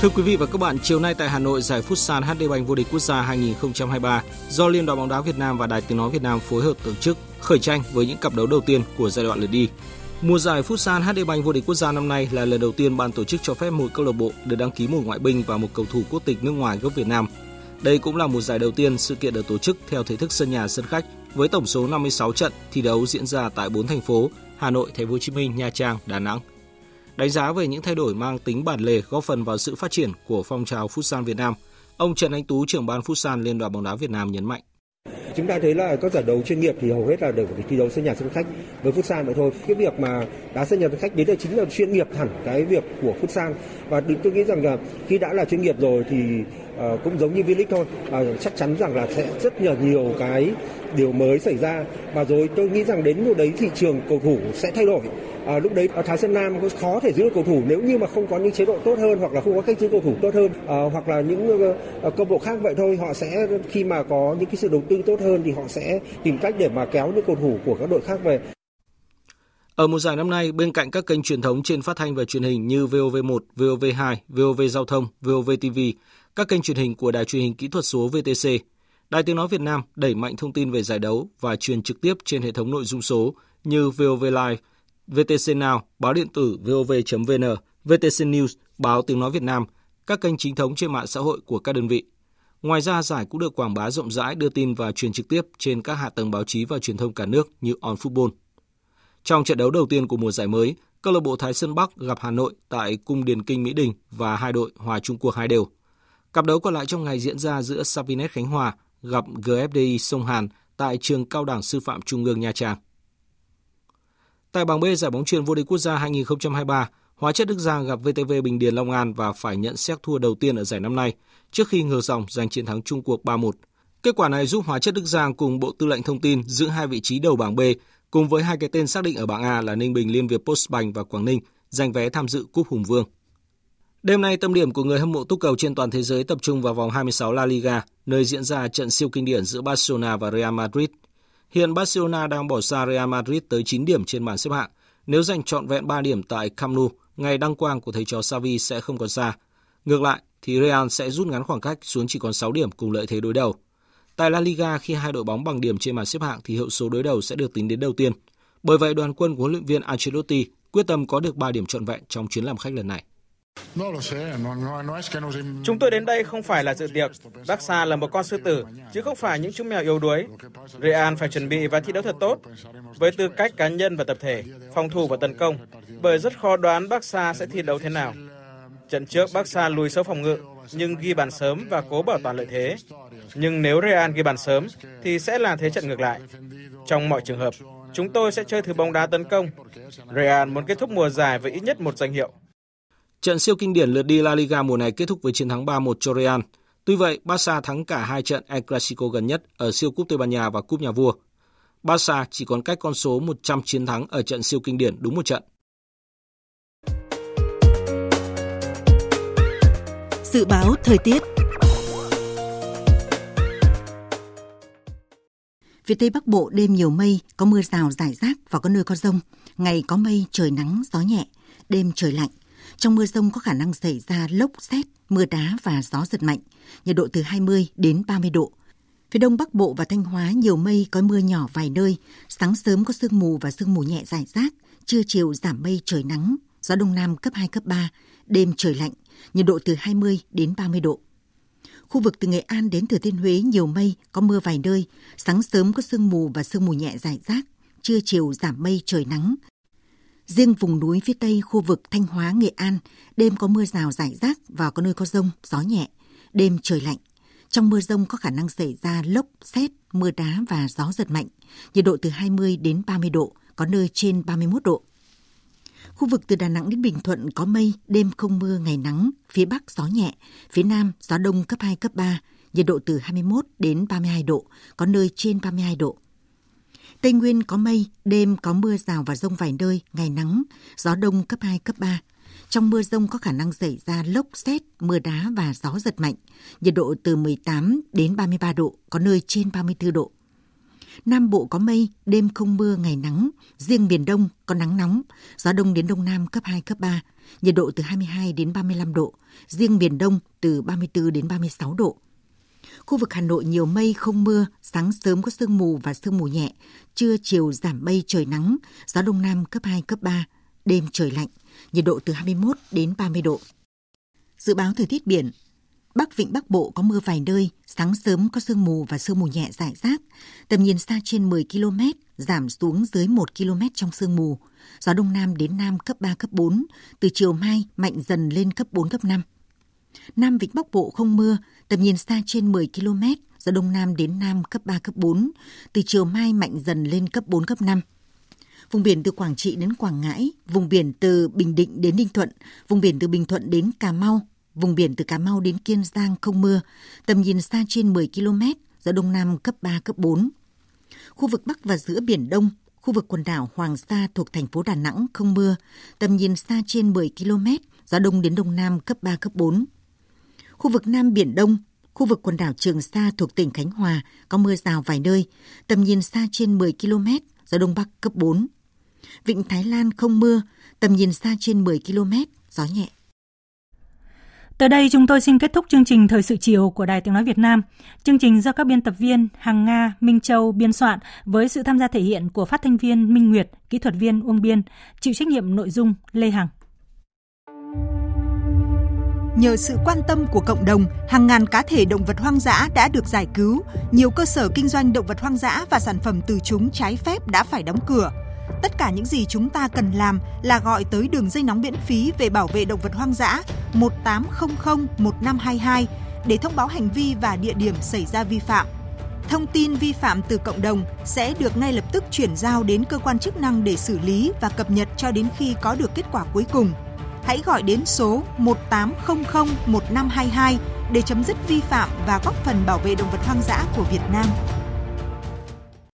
Thưa quý vị và các bạn, chiều nay tại Hà Nội, giải Futsal HD Bank vô địch quốc gia 2023 do Liên đoàn bóng đá Việt Nam và Đài Tiếng nói Việt Nam phối hợp tổ chức khởi tranh với những cặp đấu đầu tiên của giai đoạn lượt đi. Mùa giải Futsal HD Bank vô địch quốc gia năm nay là lần đầu tiên ban tổ chức cho phép một câu lạc bộ được đăng ký một ngoại binh và một cầu thủ quốc tịch nước ngoài gốc Việt Nam. Đây cũng là một giải đầu tiên sự kiện được tổ chức theo thể thức sân nhà sân khách với tổng số 56 trận thi đấu diễn ra tại 4 thành phố Hà Nội, Thành phố Hồ Chí Minh, Nha Trang, Đà Nẵng. Đánh giá về những thay đổi mang tính bản lề góp phần vào sự phát triển của phong trào Futsal Việt Nam, ông Trần Anh Tú, trưởng ban Futsal Liên đoàn bóng đá Việt Nam nhấn mạnh. Chúng ta thấy là các giải đấu chuyên nghiệp thì hầu hết là đều phải thi đấu sân nhà sân khách với futsal vậy thôi. Cái việc mà đá sân nhà sân khách đấy là chính là chuyên nghiệp hẳn cái việc của futsal và tôi nghĩ rằng là khi đã là chuyên nghiệp rồi thì uh, cũng giống như V-League thôi. Uh, chắc chắn rằng là sẽ rất nhiều nhiều cái điều mới xảy ra. Và rồi tôi nghĩ rằng đến lúc đấy thị trường cầu thủ sẽ thay đổi. À, lúc đấy Thái Sơn Nam có khó thể giữ được cầu thủ nếu như mà không có những chế độ tốt hơn hoặc là không có cách giữ cầu thủ tốt hơn. À, hoặc là những uh, câu bộ khác vậy thôi. Họ sẽ khi mà có những cái sự đầu tư tốt hơn thì họ sẽ tìm cách để mà kéo những cầu thủ của các đội khác về. Ở mùa giải năm nay, bên cạnh các kênh truyền thống trên phát thanh và truyền hình như VOV1, VOV2, VOV Giao thông, VOV TV, các kênh truyền hình của Đài truyền hình kỹ thuật số VTC, Đài Tiếng Nói Việt Nam đẩy mạnh thông tin về giải đấu và truyền trực tiếp trên hệ thống nội dung số như VOV Live, VTC Now, báo điện tử vov.vn, VTC News, báo Tiếng Nói Việt Nam, các kênh chính thống trên mạng xã hội của các đơn vị. Ngoài ra, giải cũng được quảng bá rộng rãi đưa tin và truyền trực tiếp trên các hạ tầng báo chí và truyền thông cả nước như On Football. Trong trận đấu đầu tiên của mùa giải mới, câu lạc bộ Thái Sơn Bắc gặp Hà Nội tại cung Điền Kinh Mỹ Đình và hai đội hòa chung cuộc hai đều. Cặp đấu còn lại trong ngày diễn ra giữa Sapinet Khánh Hòa gặp GFDI Sông Hàn tại trường Cao đẳng Sư phạm Trung ương Nha Trang. Tại bảng B giải bóng chuyền vô địch quốc gia 2023, Hóa chất Đức Giang gặp VTV Bình Điền Long An và phải nhận xét thua đầu tiên ở giải năm nay trước khi ngược dòng giành chiến thắng chung cuộc 3-1. Kết quả này giúp Hóa chất Đức Giang cùng Bộ Tư lệnh Thông tin giữ hai vị trí đầu bảng B cùng với hai cái tên xác định ở bảng A là Ninh Bình Liên Việt Postbank và Quảng Ninh giành vé tham dự Cúp Hùng Vương. Đêm nay, tâm điểm của người hâm mộ túc cầu trên toàn thế giới tập trung vào vòng 26 La Liga, nơi diễn ra trận siêu kinh điển giữa Barcelona và Real Madrid. Hiện Barcelona đang bỏ xa Real Madrid tới 9 điểm trên bảng xếp hạng. Nếu giành trọn vẹn 3 điểm tại Camp Nou, ngày đăng quang của thầy trò Xavi sẽ không còn xa. Ngược lại, thì Real sẽ rút ngắn khoảng cách xuống chỉ còn 6 điểm cùng lợi thế đối đầu. Tại La Liga, khi hai đội bóng bằng điểm trên bảng xếp hạng thì hiệu số đối đầu sẽ được tính đến đầu tiên. Bởi vậy, đoàn quân của huấn luyện viên Ancelotti quyết tâm có được 3 điểm trọn vẹn trong chuyến làm khách lần này. Chúng tôi đến đây không phải là dự tiệc. Barca là một con sư tử, chứ không phải những chú mèo yếu đuối. Real phải chuẩn bị và thi đấu thật tốt, với tư cách cá nhân và tập thể, phòng thủ và tấn công, bởi rất khó đoán Barca sẽ thi đấu thế nào. Trận trước Barca lùi sâu phòng ngự, nhưng ghi bàn sớm và cố bảo toàn lợi thế. Nhưng nếu Real ghi bàn sớm, thì sẽ là thế trận ngược lại. Trong mọi trường hợp, chúng tôi sẽ chơi thứ bóng đá tấn công. Real muốn kết thúc mùa giải với ít nhất một danh hiệu. Trận siêu kinh điển lượt đi La Liga mùa này kết thúc với chiến thắng 3-1 cho Real. Tuy vậy, Barca thắng cả hai trận El Clasico gần nhất ở siêu cúp Tây Ban Nha và cúp nhà vua. Barca chỉ còn cách con số 100 chiến thắng ở trận siêu kinh điển đúng một trận. Dự báo thời tiết Phía Tây Bắc Bộ đêm nhiều mây, có mưa rào rải rác và có nơi có rông. Ngày có mây, trời nắng, gió nhẹ, đêm trời lạnh. Trong mưa rông có khả năng xảy ra lốc, xét, mưa đá và gió giật mạnh, nhiệt độ từ 20 đến 30 độ. Phía đông Bắc Bộ và Thanh Hóa nhiều mây có mưa nhỏ vài nơi, sáng sớm có sương mù và sương mù nhẹ rải rác, trưa chiều giảm mây trời nắng, gió đông nam cấp 2 cấp 3, đêm trời lạnh, nhiệt độ từ 20 đến 30 độ. Khu vực từ Nghệ An đến Thừa Thiên Huế nhiều mây, có mưa vài nơi, sáng sớm có sương mù và sương mù nhẹ rải rác, trưa chiều giảm mây trời nắng, Riêng vùng núi phía tây khu vực Thanh Hóa, Nghệ An, đêm có mưa rào rải rác và có nơi có rông, gió nhẹ. Đêm trời lạnh. Trong mưa rông có khả năng xảy ra lốc, xét, mưa đá và gió giật mạnh. Nhiệt độ từ 20 đến 30 độ, có nơi trên 31 độ. Khu vực từ Đà Nẵng đến Bình Thuận có mây, đêm không mưa, ngày nắng, phía Bắc gió nhẹ, phía Nam gió đông cấp 2, cấp 3, nhiệt độ từ 21 đến 32 độ, có nơi trên 32 độ. Tây Nguyên có mây, đêm có mưa rào và rông vài nơi, ngày nắng, gió đông cấp 2, cấp 3. Trong mưa rông có khả năng xảy ra lốc xét, mưa đá và gió giật mạnh. Nhiệt độ từ 18 đến 33 độ, có nơi trên 34 độ. Nam Bộ có mây, đêm không mưa, ngày nắng. Riêng miền Đông có nắng nóng, gió đông đến Đông Nam cấp 2, cấp 3. Nhiệt độ từ 22 đến 35 độ. Riêng miền Đông từ 34 đến 36 độ. Khu vực Hà Nội nhiều mây không mưa, sáng sớm có sương mù và sương mù nhẹ, trưa chiều giảm mây trời nắng, gió đông nam cấp 2, cấp 3, đêm trời lạnh, nhiệt độ từ 21 đến 30 độ. Dự báo thời tiết biển, Bắc Vịnh Bắc Bộ có mưa vài nơi, sáng sớm có sương mù và sương mù nhẹ rải rác, tầm nhìn xa trên 10 km, giảm xuống dưới 1 km trong sương mù. Gió Đông Nam đến Nam cấp 3, cấp 4, từ chiều mai mạnh dần lên cấp 4, cấp 5. Nam Vịnh Bắc Bộ không mưa, tầm nhìn xa trên 10 km, gió Đông Nam đến Nam cấp 3, cấp 4, từ chiều mai mạnh dần lên cấp 4, cấp 5. Vùng biển từ Quảng Trị đến Quảng Ngãi, vùng biển từ Bình Định đến Ninh Thuận, vùng biển từ Bình Thuận đến Cà Mau, vùng biển từ Cà Mau đến Kiên Giang không mưa, tầm nhìn xa trên 10 km, gió Đông Nam cấp 3, cấp 4. Khu vực Bắc và giữa Biển Đông, khu vực quần đảo Hoàng Sa thuộc thành phố Đà Nẵng không mưa, tầm nhìn xa trên 10 km, gió Đông đến Đông Nam cấp 3, cấp 4 Khu vực Nam Biển Đông, khu vực quần đảo Trường Sa thuộc tỉnh Khánh Hòa có mưa rào vài nơi, tầm nhìn xa trên 10 km, gió Đông Bắc cấp 4. Vịnh Thái Lan không mưa, tầm nhìn xa trên 10 km, gió nhẹ. Tới đây chúng tôi xin kết thúc chương trình Thời sự chiều của Đài Tiếng Nói Việt Nam. Chương trình do các biên tập viên Hằng Nga, Minh Châu biên soạn với sự tham gia thể hiện của phát thanh viên Minh Nguyệt, kỹ thuật viên Uông Biên, chịu trách nhiệm nội dung Lê Hằng. Nhờ sự quan tâm của cộng đồng, hàng ngàn cá thể động vật hoang dã đã được giải cứu, nhiều cơ sở kinh doanh động vật hoang dã và sản phẩm từ chúng trái phép đã phải đóng cửa. Tất cả những gì chúng ta cần làm là gọi tới đường dây nóng miễn phí về bảo vệ động vật hoang dã 1800 1522 để thông báo hành vi và địa điểm xảy ra vi phạm. Thông tin vi phạm từ cộng đồng sẽ được ngay lập tức chuyển giao đến cơ quan chức năng để xử lý và cập nhật cho đến khi có được kết quả cuối cùng hãy gọi đến số 1800 1522 để chấm dứt vi phạm và góp phần bảo vệ động vật hoang dã của Việt Nam.